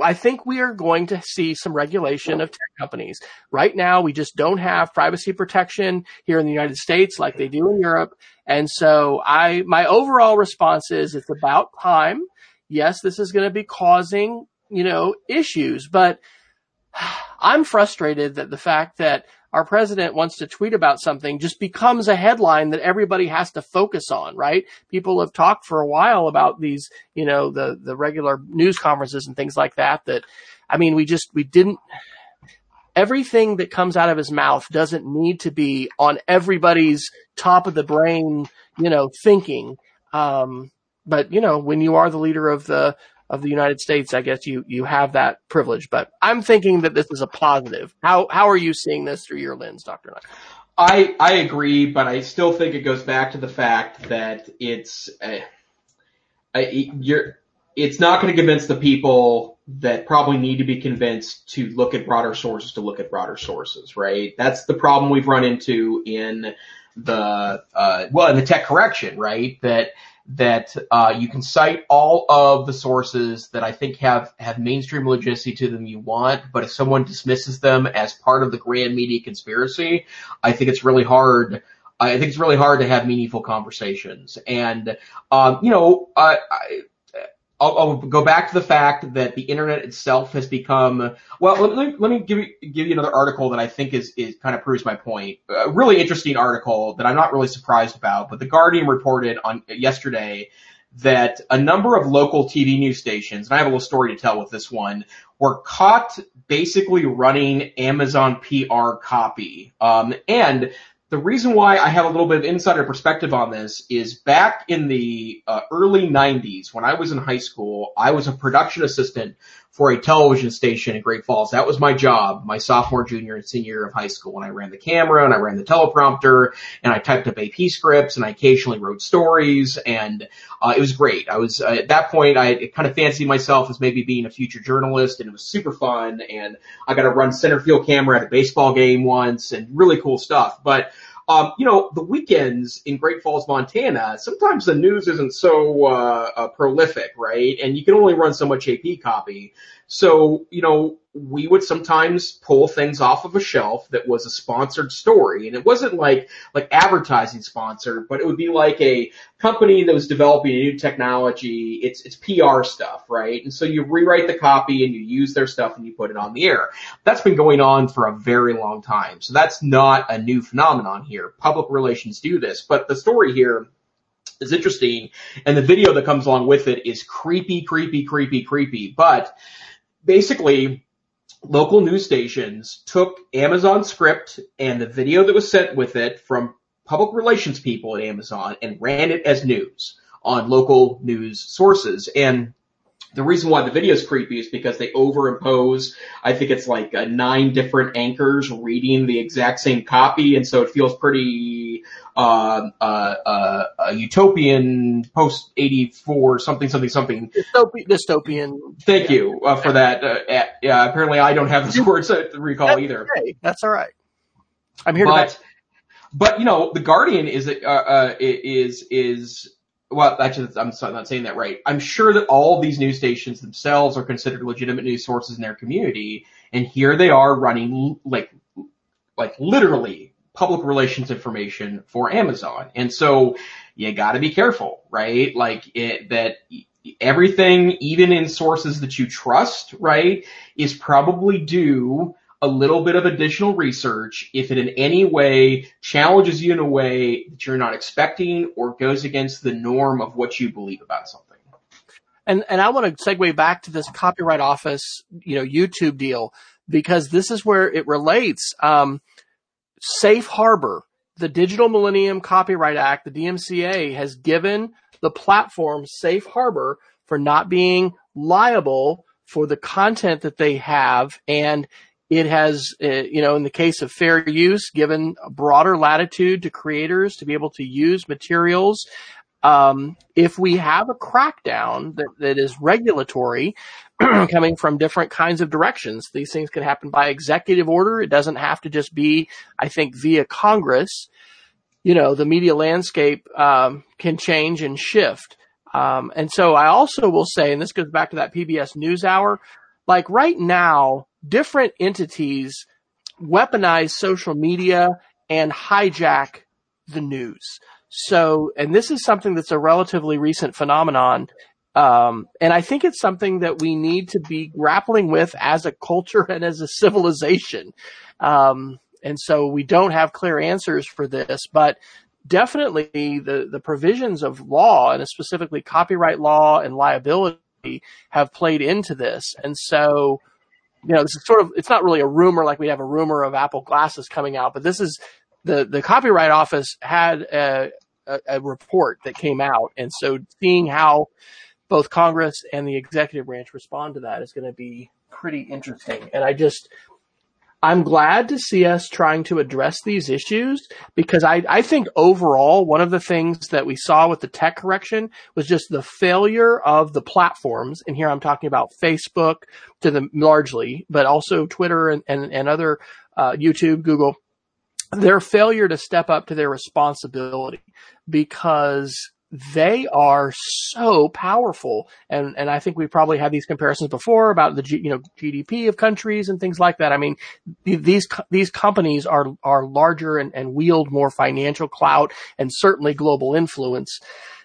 I think we are going to see some regulation of tech companies. Right now, we just don't have privacy protection here in the United States like they do in Europe. And so I, my overall response is it's about time. Yes, this is going to be causing, you know, issues, but I'm frustrated that the fact that our president wants to tweet about something just becomes a headline that everybody has to focus on, right? People have talked for a while about these, you know, the, the regular news conferences and things like that, that, I mean, we just, we didn't, everything that comes out of his mouth doesn't need to be on everybody's top of the brain, you know, thinking. Um, but you know, when you are the leader of the of the United States, I guess you, you have that privilege, but I'm thinking that this is a positive. How, how are you seeing this through your lens, Dr. Neiffer? I, I agree, but I still think it goes back to the fact that it's, uh, you're, it's not going to convince the people that probably need to be convinced to look at broader sources to look at broader sources, right? That's the problem we've run into in the, uh, well, in the tech correction, right? That, that uh, you can cite all of the sources that I think have have mainstream legitimacy to them you want, but if someone dismisses them as part of the grand media conspiracy, I think it's really hard. I think it's really hard to have meaningful conversations. And um, you know, I, I'll, I'll, go back to the fact that the internet itself has become well. Let me, let me give you give you another article that I think is is kind of proves my point. A really interesting article that I'm not really surprised about, but the Guardian reported on yesterday that a number of local TV news stations, and I have a little story to tell with this one, were caught basically running Amazon PR copy. Um, and the reason why I have a little bit of insider perspective on this is back in the uh, early 90s when I was in high school, I was a production assistant for a television station in Great Falls. That was my job, my sophomore, junior, and senior year of high school. when I ran the camera and I ran the teleprompter and I typed up AP scripts and I occasionally wrote stories and uh, it was great. I was uh, at that point I kind of fancied myself as maybe being a future journalist and it was super fun and I got to run center field camera at a baseball game once and really cool stuff. But um, you know, the weekends in Great Falls, Montana, sometimes the news isn't so uh, uh, prolific, right? And you can only run so much AP copy. So, you know, we would sometimes pull things off of a shelf that was a sponsored story. And it wasn't like, like advertising sponsored, but it would be like a company that was developing a new technology. It's, it's PR stuff, right? And so you rewrite the copy and you use their stuff and you put it on the air. That's been going on for a very long time. So that's not a new phenomenon here. Public relations do this, but the story here is interesting and the video that comes along with it is creepy, creepy, creepy, creepy, but basically local news stations took Amazon script and the video that was sent with it from public relations people at Amazon and ran it as news on local news sources. And the reason why the video is creepy is because they overimpose, I think it's like uh, nine different anchors reading the exact same copy. And so it feels pretty, uh, uh, uh, utopian post 84 something, something, something. Dystopian. dystopian. Thank yeah. you uh, for that. Uh, yeah, apparently I don't have the words to recall That's either. Okay. That's all right. I'm here but, to but you know, the Guardian is uh, uh, is is well, actually, I'm not saying that right. I'm sure that all these news stations themselves are considered legitimate news sources in their community, and here they are running like like literally public relations information for Amazon. And so you got to be careful, right? Like it, that everything, even in sources that you trust, right, is probably due a little bit of additional research if it in any way challenges you in a way that you're not expecting or goes against the norm of what you believe about something. And and I want to segue back to this copyright office, you know, YouTube deal because this is where it relates. Um, safe harbor, the Digital Millennium Copyright Act, the DMCA has given the platform safe harbor for not being liable for the content that they have and it has, uh, you know, in the case of fair use, given a broader latitude to creators to be able to use materials. Um, if we have a crackdown that, that is regulatory, coming from different kinds of directions. These things can happen by executive order. It doesn't have to just be, I think, via Congress. You know, the media landscape um, can change and shift. Um, and so I also will say, and this goes back to that PBS NewsHour, like right now, different entities weaponize social media and hijack the news. So, and this is something that's a relatively recent phenomenon. Um, and I think it's something that we need to be grappling with as a culture and as a civilization. Um, and so we don't have clear answers for this, but definitely the, the provisions of law and specifically copyright law and liability have played into this. And so, you know, this is sort of, it's not really a rumor like we have a rumor of Apple glasses coming out, but this is the, the copyright office had a, a, a report that came out. And so seeing how both Congress and the executive branch respond to that is going to be pretty interesting. And I just, I'm glad to see us trying to address these issues because I, I think overall, one of the things that we saw with the tech correction was just the failure of the platforms. And here I'm talking about Facebook to the largely, but also Twitter and, and, and other, uh, YouTube, Google, their failure to step up to their responsibility because they are so powerful. And, and I think we probably had these comparisons before about the, G, you know, GDP of countries and things like that. I mean, these, these companies are, are larger and, and wield more financial clout and certainly global influence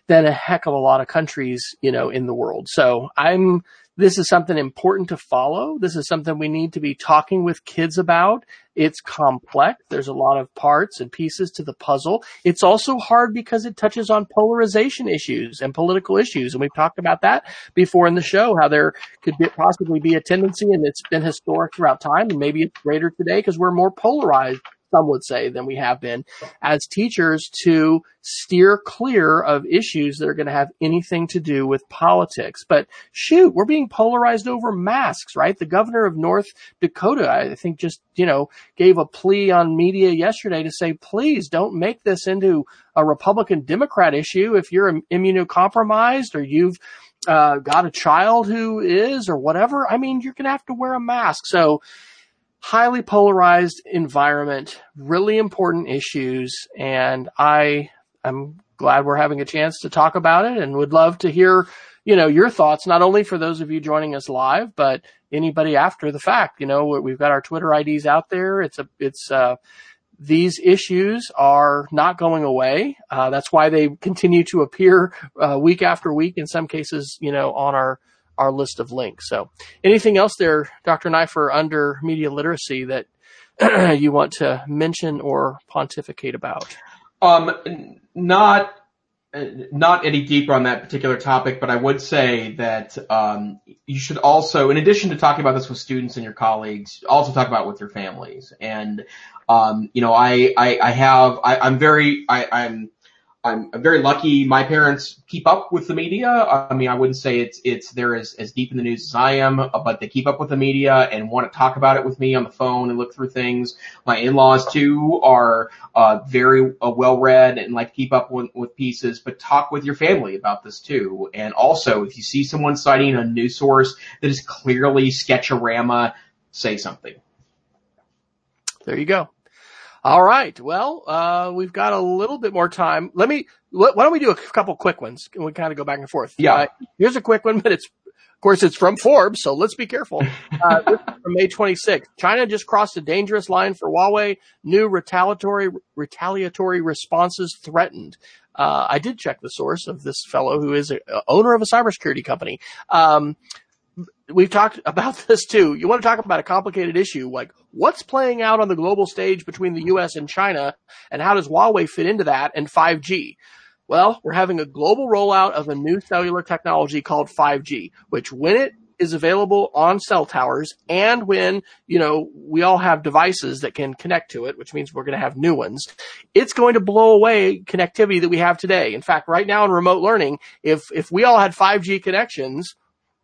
than a heck of a lot of countries, you know, in the world. So I'm, this is something important to follow. This is something we need to be talking with kids about. It's complex. There's a lot of parts and pieces to the puzzle. It's also hard because it touches on polarization issues and political issues. And we've talked about that before in the show, how there could be, possibly be a tendency and it's been historic throughout time and maybe it's greater today because we're more polarized some would say, than we have been as teachers to steer clear of issues that are going to have anything to do with politics. But shoot, we're being polarized over masks, right? The governor of North Dakota, I think just, you know, gave a plea on media yesterday to say, please don't make this into a Republican Democrat issue. If you're immunocompromised or you've uh, got a child who is or whatever, I mean, you're going to have to wear a mask. So, highly polarized environment, really important issues, and I am glad we're having a chance to talk about it and would love to hear, you know, your thoughts, not only for those of you joining us live, but anybody after the fact. You know, we've got our Twitter IDs out there. It's a, it's, uh, these issues are not going away. Uh, that's why they continue to appear uh, week after week. In some cases, you know, on our our list of links. So anything else there, Dr. Neiffer, under media literacy that you want to mention or pontificate about? Um, not, not any deeper on that particular topic, but I would say that, um, you should also, in addition to talking about this with students and your colleagues, also talk about it with your families. And, um, you know, I, I, I have, I, I'm very, I, I'm, I'm, very lucky. My parents keep up with the media. I mean, I wouldn't say it's it's they're as, as deep in the news as I am, but they keep up with the media and want to talk about it with me on the phone and look through things. My in-laws too are uh, very uh, well read and like keep up with, with pieces. But talk with your family about this too. And also, if you see someone citing a news source that is clearly sketchorama, say something. There you go. All right. Well, uh, we've got a little bit more time. Let me, why don't we do a couple quick ones and we kind of go back and forth. Yeah. Uh, here's a quick one, but it's, of course, it's from Forbes, so let's be careful. Uh, this is from May 26th. China just crossed a dangerous line for Huawei. New retaliatory, retaliatory responses threatened. Uh, I did check the source of this fellow who is a, a owner of a cybersecurity company. Um, we've talked about this too. You want to talk about a complicated issue, like what's playing out on the global stage between the US and China, and how does Huawei fit into that and 5G? Well, we're having a global rollout of a new cellular technology called 5G, which when it is available on cell towers and when, you know, we all have devices that can connect to it, which means we're going to have new ones, it's going to blow away connectivity that we have today. In fact, right now in remote learning, if, if we all had 5G connections,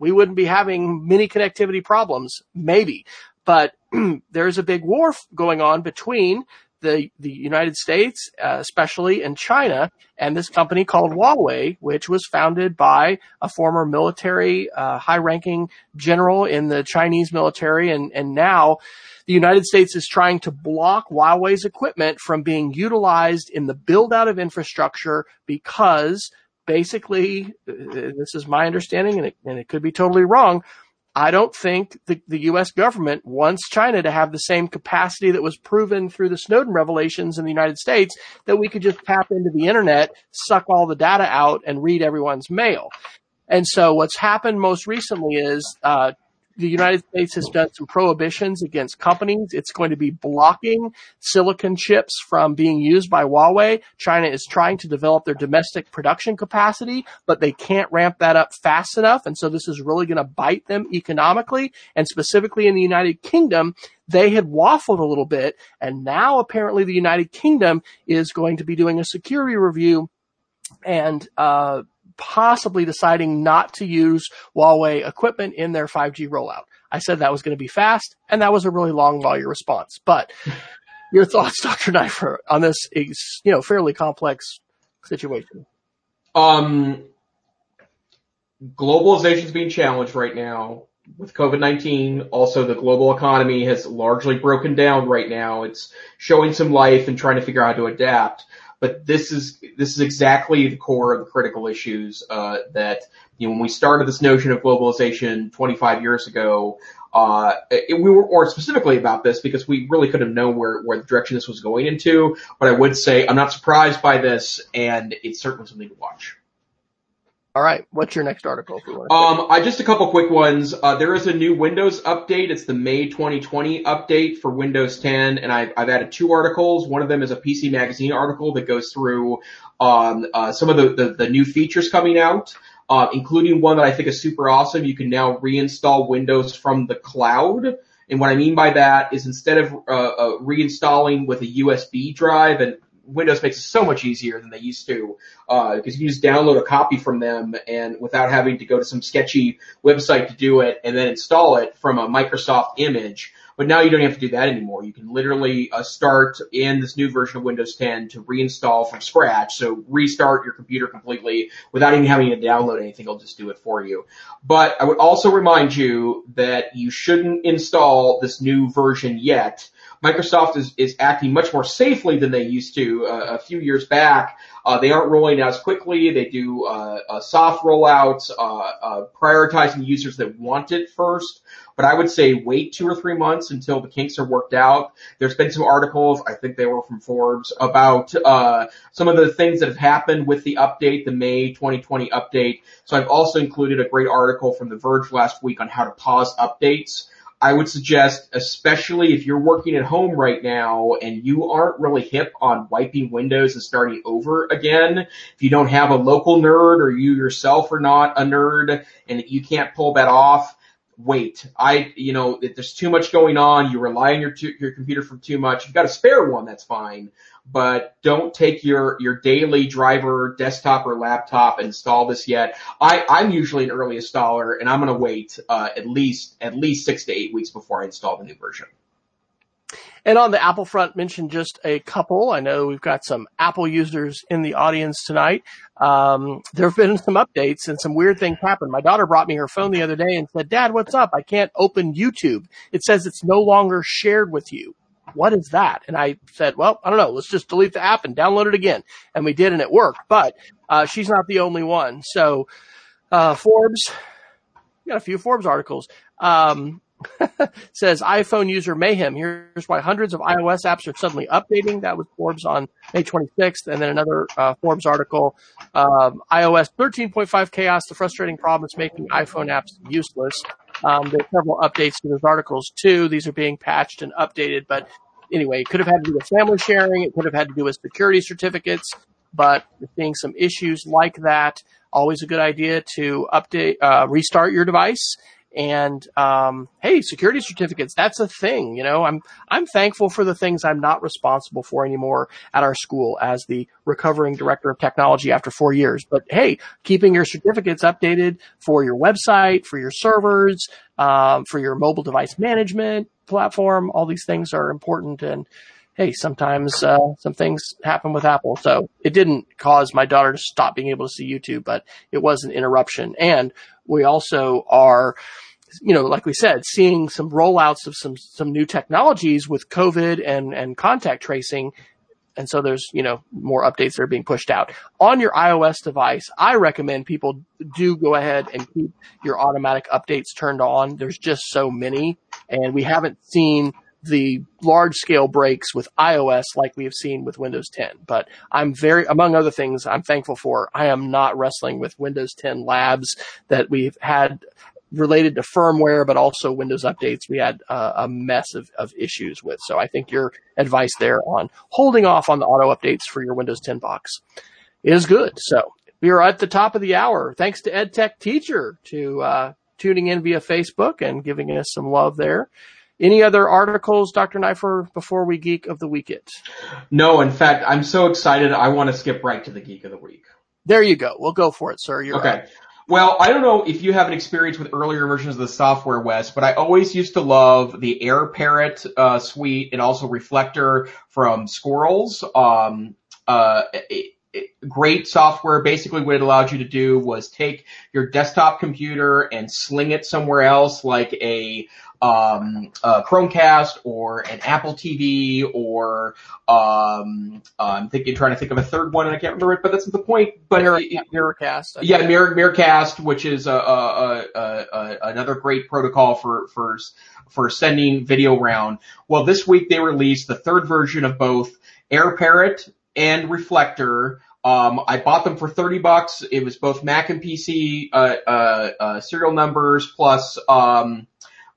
we wouldn't be having many connectivity problems, maybe. But there's a big war going on between the the United States, uh, especially in China, and this company called Huawei, which was founded by a former military, uh, high-ranking general in the Chinese military, and and now the United States is trying to block Huawei's equipment from being utilized in the build out of infrastructure because basically, uh, this is my understanding, and it, and it could be totally wrong. I don't think the, the U.S. government wants China to have the same capacity that was proven through the Snowden revelations in the United States that we could just tap into the internet, suck all the data out, and read everyone's mail. And so what's happened most recently is uh, the United States has done some prohibitions against companies. It's going to be blocking silicon chips from being used by Huawei. China is trying to develop their domestic production capacity, but they can't ramp that up fast enough. And so this is really going to bite them economically. And specifically in the United Kingdom, they had waffled a little bit. And now apparently the United Kingdom is going to be doing a security review and, uh, possibly deciding not to use Huawei equipment in their 5G rollout. I said that was going to be fast, and that was a really long lawyer response. But your thoughts, Dr. Neiffer, on this is, you know, fairly complex situation. Um, globalization is being challenged right now with COVID-19. Also, the global economy has largely broken down right now. It's showing some life and trying to figure out how to adapt but this is this is exactly the core of the critical issues uh, that you know when we started this notion of globalization 25 years ago. Uh, it, we were more specifically about this because we really could have known where, where the direction this was going into. But I would say I'm not surprised by this, and it's certainly something to watch. All right. What's your next article? Um, I just a couple quick ones. Uh, there is a new Windows update. It's the May 2020 update for Windows 10, and I've, I've added two articles. One of them is a PC Magazine article that goes through um, uh, some of the, the, the, new features coming out, uh, including one that I think is super awesome. You can now reinstall Windows from the cloud. And what I mean by that is instead of uh, uh, reinstalling with a USB drive and Windows makes it so much easier than they used to, because uh, you can just download a copy from them and without having to go to some sketchy website to do it and then install it from a Microsoft image. But now you don't have to do that anymore. You can literally uh, start in this new version of Windows 10 to reinstall from scratch. So restart your computer completely without even having to download anything. It'll just do it for you. But I would also remind you that you shouldn't install this new version yet Microsoft is, is acting much more safely than they used to uh, a few years back. Uh, they aren't rolling out as quickly. They do uh, uh soft rollouts, uh, uh, prioritizing users that want it first. But I would say wait two or three months until the kinks are worked out. There's been some articles, I think they were from Forbes, about some of the things that have happened with the update, the May 2020 update. So I've also included a great article from The Verge last week on how to pause updates. I would suggest, especially if you're working at home right now and you aren't really hip on wiping windows and starting over again, if you don't have a local nerd or you yourself are not a nerd and you can't pull that off, wait. I, you know, if there's too much going on, you rely on your, your computer for too much. You've got a spare one, that's fine but don't take your, your daily driver desktop or laptop and install this yet. I, I'm usually an early installer and I'm to wait, uh, at least, at least six to eight weeks before I install the new version. And on the Apple front, mention just a couple. I know we've got some Apple users in the audience tonight. Um, there have been some updates and some weird things happened. My daughter brought me her phone the other day and said, Dad, what's up? I can't open YouTube. It says it's no longer shared with you. what is that? And I said, well, I don't know. Let's just delete the app and download it again. And we did and it worked, but, uh, she's not the only one. So, uh, Forbes, got a few Forbes articles. Um, says iPhone user mayhem. Here's why hundreds of iOS apps are suddenly updating. That was Forbes on May 26th. And then another uh, Forbes article, um, iOS 13.5 chaos, the frustrating problem is making iPhone apps useless. Um, there's several updates to those articles too. These are being patched and updated, but anyway, it could have had to do with family sharing. It could have had to do with security certificates, but seeing some issues like that. Always a good idea to update, uh, restart your device and um, hey, security certificates, that's a thing. You know, I'm I'm thankful for the things I'm not responsible for anymore at our school as the recovering director of technology after four years. But hey, keeping your certificates updated for your website, for your servers, um, for your mobile device management platform, all these things are important. And hey, sometimes uh, some things happen with Apple. So it didn't cause my daughter to stop being able to see YouTube, but it was an interruption. And we also are you know, like we said, seeing some rollouts of some some new technologies with COVID and and contact tracing. And so there's, you know, more updates that are being pushed out. On your iOS device, I recommend people do go ahead and keep your automatic updates turned on. There's just so many and we haven't seen the large scale breaks with iOS like we have seen with Windows 10. But I'm very, among other things, I'm thankful for. I am not wrestling with Windows 10 labs that we've had related to firmware, but also Windows updates, we had uh, a mess of, of issues with. So I think your advice there on holding off on the auto updates for your Windows 10 box is good. So we are at the top of the hour. Thanks to EdTech Teacher to uh, tuning in via Facebook and giving us some love there. Any other articles, Dr. Neiffer, before we geek of the week it? No, in fact, I'm so excited. I want to skip right to the geek of the week. There you go. We'll go for it, sir. You're okay. Right. Well, I don't know if you have an experience with earlier versions of the software, Wes, but I always used to love the AirParrot uh, suite and also Reflector from Squirrels. Um, uh, it, it, great software. Basically, what it allowed you to do was take your desktop computer and sling it somewhere else, like a um, a Chromecast or an Apple TV or um, I'm thinking, trying to think of a third one and I can't remember it, but that's not the point. But Mirror, Miracast. Yeah, Mirror, Miracast, which is a, a, a, a, another great protocol for for for sending video around. Well, this week they released the third version of both AirParrot and Reflector. Um, I bought them for 30 bucks. It was both Mac and PC, uh, uh, uh, serial numbers plus, um,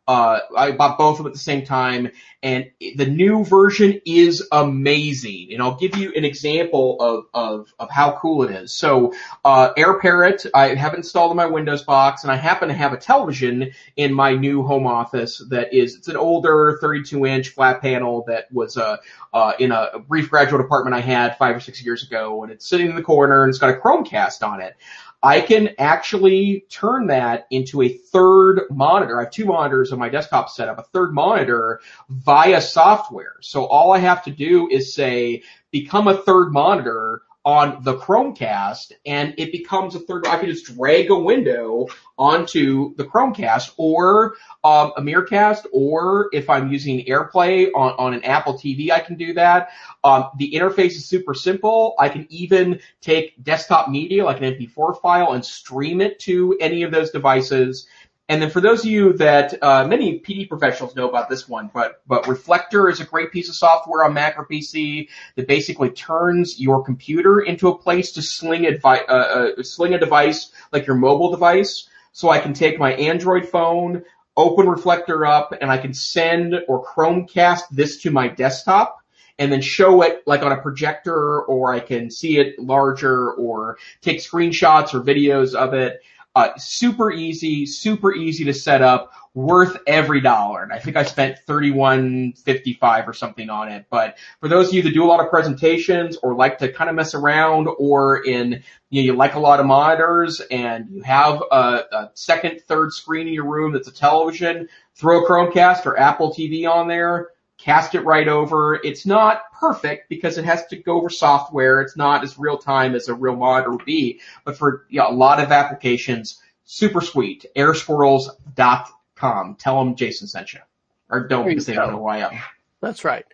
uh, I bought both of them at the same time, and the new version is amazing. And I'll give you an example of of, of how cool it is. So, uh, AirParrot, I have installed in my Windows box, and I happen to have a television in my new home office that is it's an older 32 inch flat panel that was uh, uh, in a brief graduate apartment I had five or six years ago, and it's sitting in the corner, and it's got a Chromecast on it. I can actually turn that into a third monitor. I have two monitors on my desktop setup, a third monitor via software. So all I have to do is say, become a third monitor on the Chromecast and it becomes a third, I can just drag a window onto the Chromecast or um, a Miracast or if I'm using AirPlay on, on an Apple TV, I can do that. Um, the interface is super simple. I can even take desktop media like an MP4 file and stream it to any of those devices and then for those of you that uh, many PD professionals know about this one, but but Reflector is a great piece of software on Mac or PC that basically turns your computer into a place to sling a, uh, uh, sling a device like your mobile device. So I can take my Android phone, open Reflector up, and I can send or Chromecast this to my desktop and then show it like on a projector or I can see it larger or take screenshots or videos of it. Uh, super easy, super easy to set up, worth every dollar. And I think I spent thirty-one fifty-five or something on it. But for those of you that do a lot of presentations or like to kind of mess around, or in you, know, you like a lot of monitors and you have a, a second, third screen in your room that's a television, throw a Chromecast or Apple TV on there cast it right over. It's not perfect because it has to go over software. It's not as real time as a real monitor would be, but for you know, a lot of applications, super sweet. Airsquirrels.com. Tell them Jason sent you. Or don't because they don't know who I am. That's right.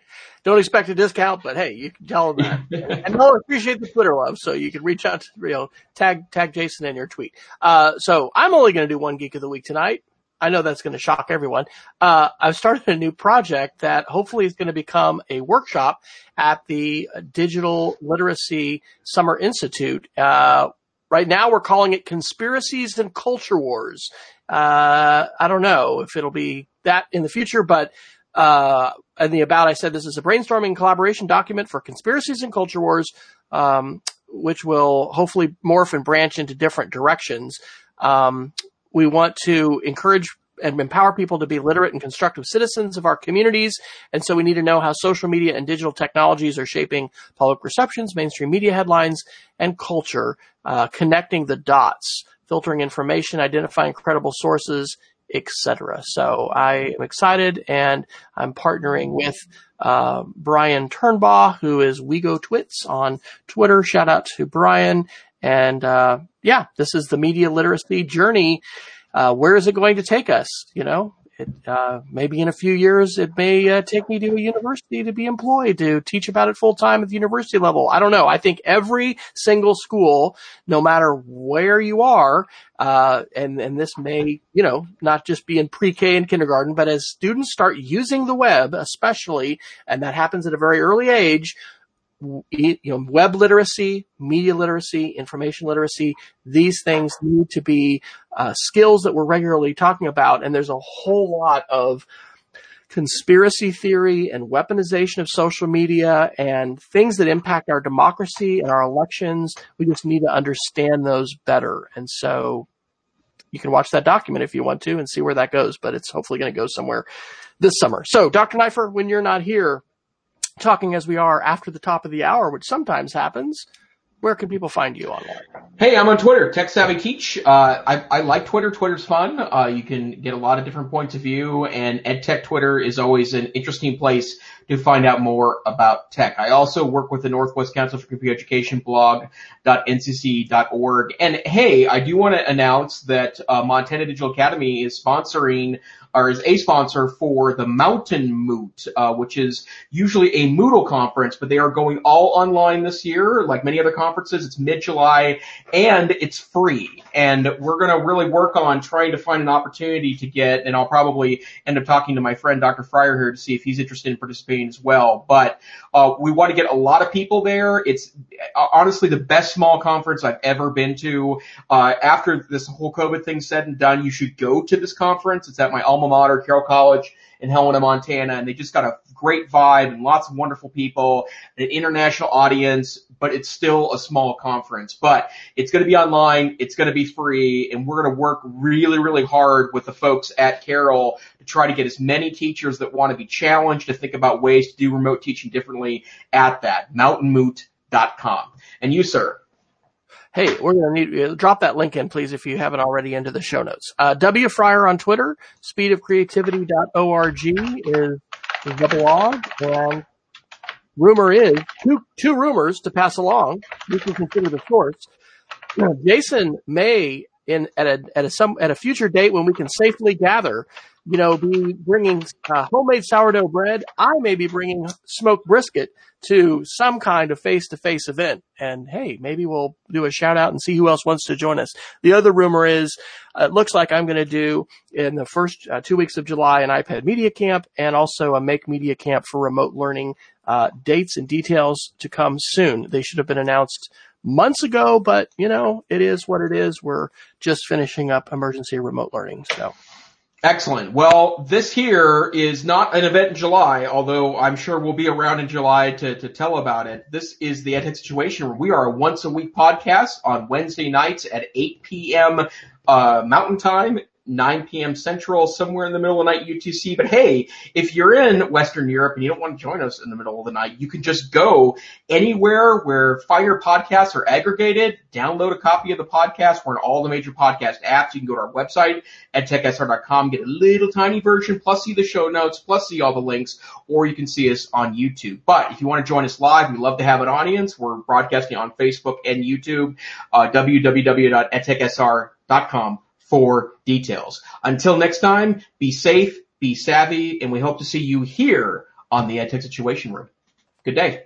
Don't expect a discount, but hey, you can tell them that. and they'll appreciate the Twitter love, so you can reach out to, you know, tag, tag Jason in your tweet. Uh, so I'm only going to do one geek of the week tonight. I know that's going to shock everyone. Uh, I've started a new project that hopefully is going to become a workshop at the Digital Literacy Summer Institute. Uh, right now we're calling it Conspiracies and Culture Wars. Uh, I don't know if it'll be that in the future, but uh, in the about, I said this is a brainstorming collaboration document for conspiracies and culture wars, um, which will hopefully morph and branch into different directions. Um, we want to encourage and empower people to be literate and constructive citizens of our communities. And so we need to know how social media and digital technologies are shaping public perceptions, mainstream media headlines, and culture, uh, connecting the dots, filtering information, identifying credible sources, etc. So I am excited and I'm partnering with uh, Brian Turnbaugh, who is WeGo Twits on Twitter. Shout out to Brian. And uh, yeah, this is the media literacy journey. Uh, where is it going to take us? You know, it, uh, maybe in a few years, it may uh, take me to a university to be employed to teach about it full time at the university level. I don't know. I think every single school, no matter where you are, uh, and and this may, you know, not just be in pre-K and kindergarten, but as students start using the web, especially, and that happens at a very early age, you know, web literacy, media literacy, information literacy, these things need to be uh, skills that we're regularly talking about. And there's a whole lot of conspiracy theory and weaponization of social media and things that impact our democracy and our elections. We just need to understand those better. And so you can watch that document if you want to and see where that goes, but it's hopefully going to go somewhere this summer. So Dr. Neiffer, when you're not here, talking as we are after the top of the hour, which sometimes happens, where can people find you online? Hey, I'm on Twitter, Tech Savvy Teach. Uh, I, I like Twitter. Twitter's fun. Uh, you can get a lot of different points of view, and EdTech Twitter is always an interesting place to find out more about tech. I also work with the Northwest Council for Computer Education blog.ncc.org. And hey, I do want to announce that uh, Montana Digital Academy is sponsoring or is a sponsor for the Mountain Moot, uh, which is usually a Moodle conference, but they are going all online this year, like many other conferences. It's mid-July and it's free. And we're going to really work on trying to find an opportunity to get, and I'll probably end up talking to my friend Dr. Fryer here to see if he's interested in participating as well. But uh, we want to get a lot of people there. It's uh, honestly the best small conference I've ever been to. Uh, after this whole COVID thing said and done, you should go to this conference. It's at my alma mater, Carroll College in Helena, Montana, and they just got a great vibe and lots of wonderful people, an international audience, but it's still a small conference. But it's going to be online, it's going to be free, and we're going to work really, really hard with the folks at Carroll to try to get as many teachers that want to be challenged to think about ways to do remote teaching differently at that, mountainmoot.com. And you, sir? Hey, we're going to need, uh, drop that link in, please, if you haven't already into the show notes. Uh, W. Fryer on Twitter, speedofcreativity.org is, the blog, and rumor is, two, two rumors to pass along. You can consider the source. Jason may, in, at a, at a, some, at a future date when we can safely gather, you know, be bringing uh, homemade sourdough bread. I may be bringing smoked brisket to some kind of face-to-face event. And hey, maybe we'll do a shout out and see who else wants to join us. The other rumor is, uh, it looks like I'm going to do in the first uh, two weeks of July an iPad Media Camp and also a Make Media Camp for remote learning. Uh, dates and details to come soon. They should have been announced months ago, but you know, it is what it is. We're just finishing up emergency remote learning. So. Excellent. Well, this here is not an event in July, although I'm sure we'll be around in July to, to tell about it. This is the EdTech situation where we are a once a week podcast on Wednesday nights at 8 p.m. Uh, Mountain Time 9 p.m. Central, somewhere in the middle of the night UTC. But hey, if you're in Western Europe and you don't want to join us in the middle of the night, you can just go anywhere where Fire podcasts are aggregated, download a copy of the podcast. We're in all the major podcast apps. You can go to our website at techsr.com, get a little tiny version, plus see the show notes, plus see all the links, or you can see us on YouTube. But if you want to join us live, we love to have an audience. We're broadcasting on Facebook and YouTube, uh, for details. Until next time, be safe, be savvy, and we hope to see you here on the EdTech Situation Room. Good day.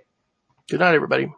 Good night, everybody.